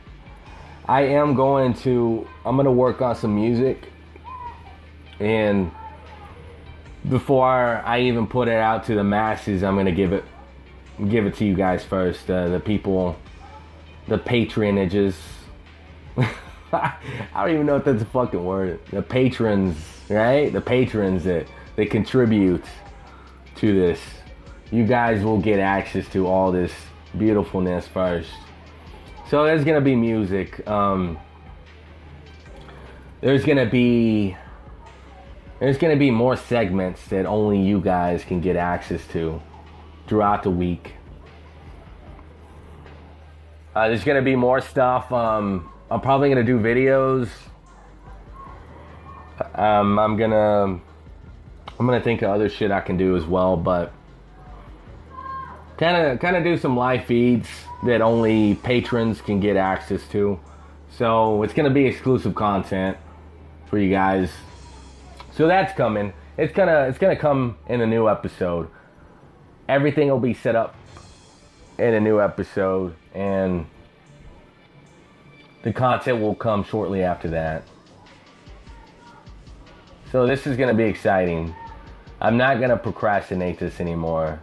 A: I am going to, I'm going to work on some music and before I even put it out to the masses, I'm gonna give it give it to you guys first. Uh, the people, the patronages. I don't even know if that's a fucking word. The patrons, right? The patrons that they contribute to this. You guys will get access to all this beautifulness first. So there's gonna be music. Um, there's gonna be there's going to be more segments that only you guys can get access to throughout the week. Uh, there's going to be more stuff. Um, I'm probably going to do videos. Um, I'm going to I'm going to think of other shit I can do as well, but kind of kind of do some live feeds that only patrons can get access to. So, it's going to be exclusive content for you guys so that's coming. It's gonna it's gonna come in a new episode. Everything will be set up in a new episode, and the content will come shortly after that. So this is gonna be exciting. I'm not gonna procrastinate this anymore.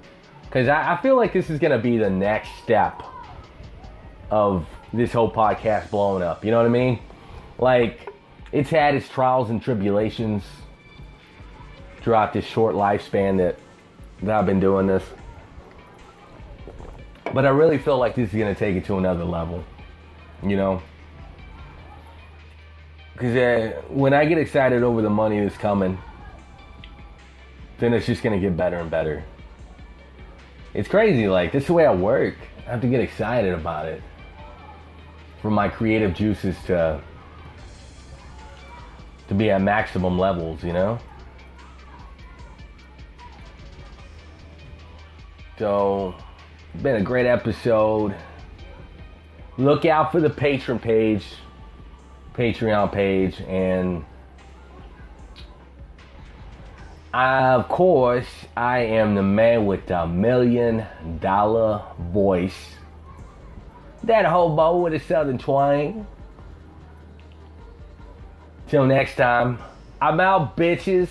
A: Cause I, I feel like this is gonna be the next step of this whole podcast blowing up. You know what I mean? Like it's had its trials and tribulations throughout this short lifespan that, that I've been doing this. But I really feel like this is to take it to another level. You know? Because uh, when I get excited over the money that's coming, then it's just to get better and better. It's crazy. Like, this is the way I work. I have to get excited about it. For my creative juices to to be at maximum levels, you know? So, been a great episode. Look out for the patron page, Patreon page, and I, of course, I am the man with the million dollar voice. That hobo with a southern twang. Till next time, I'm out, bitches.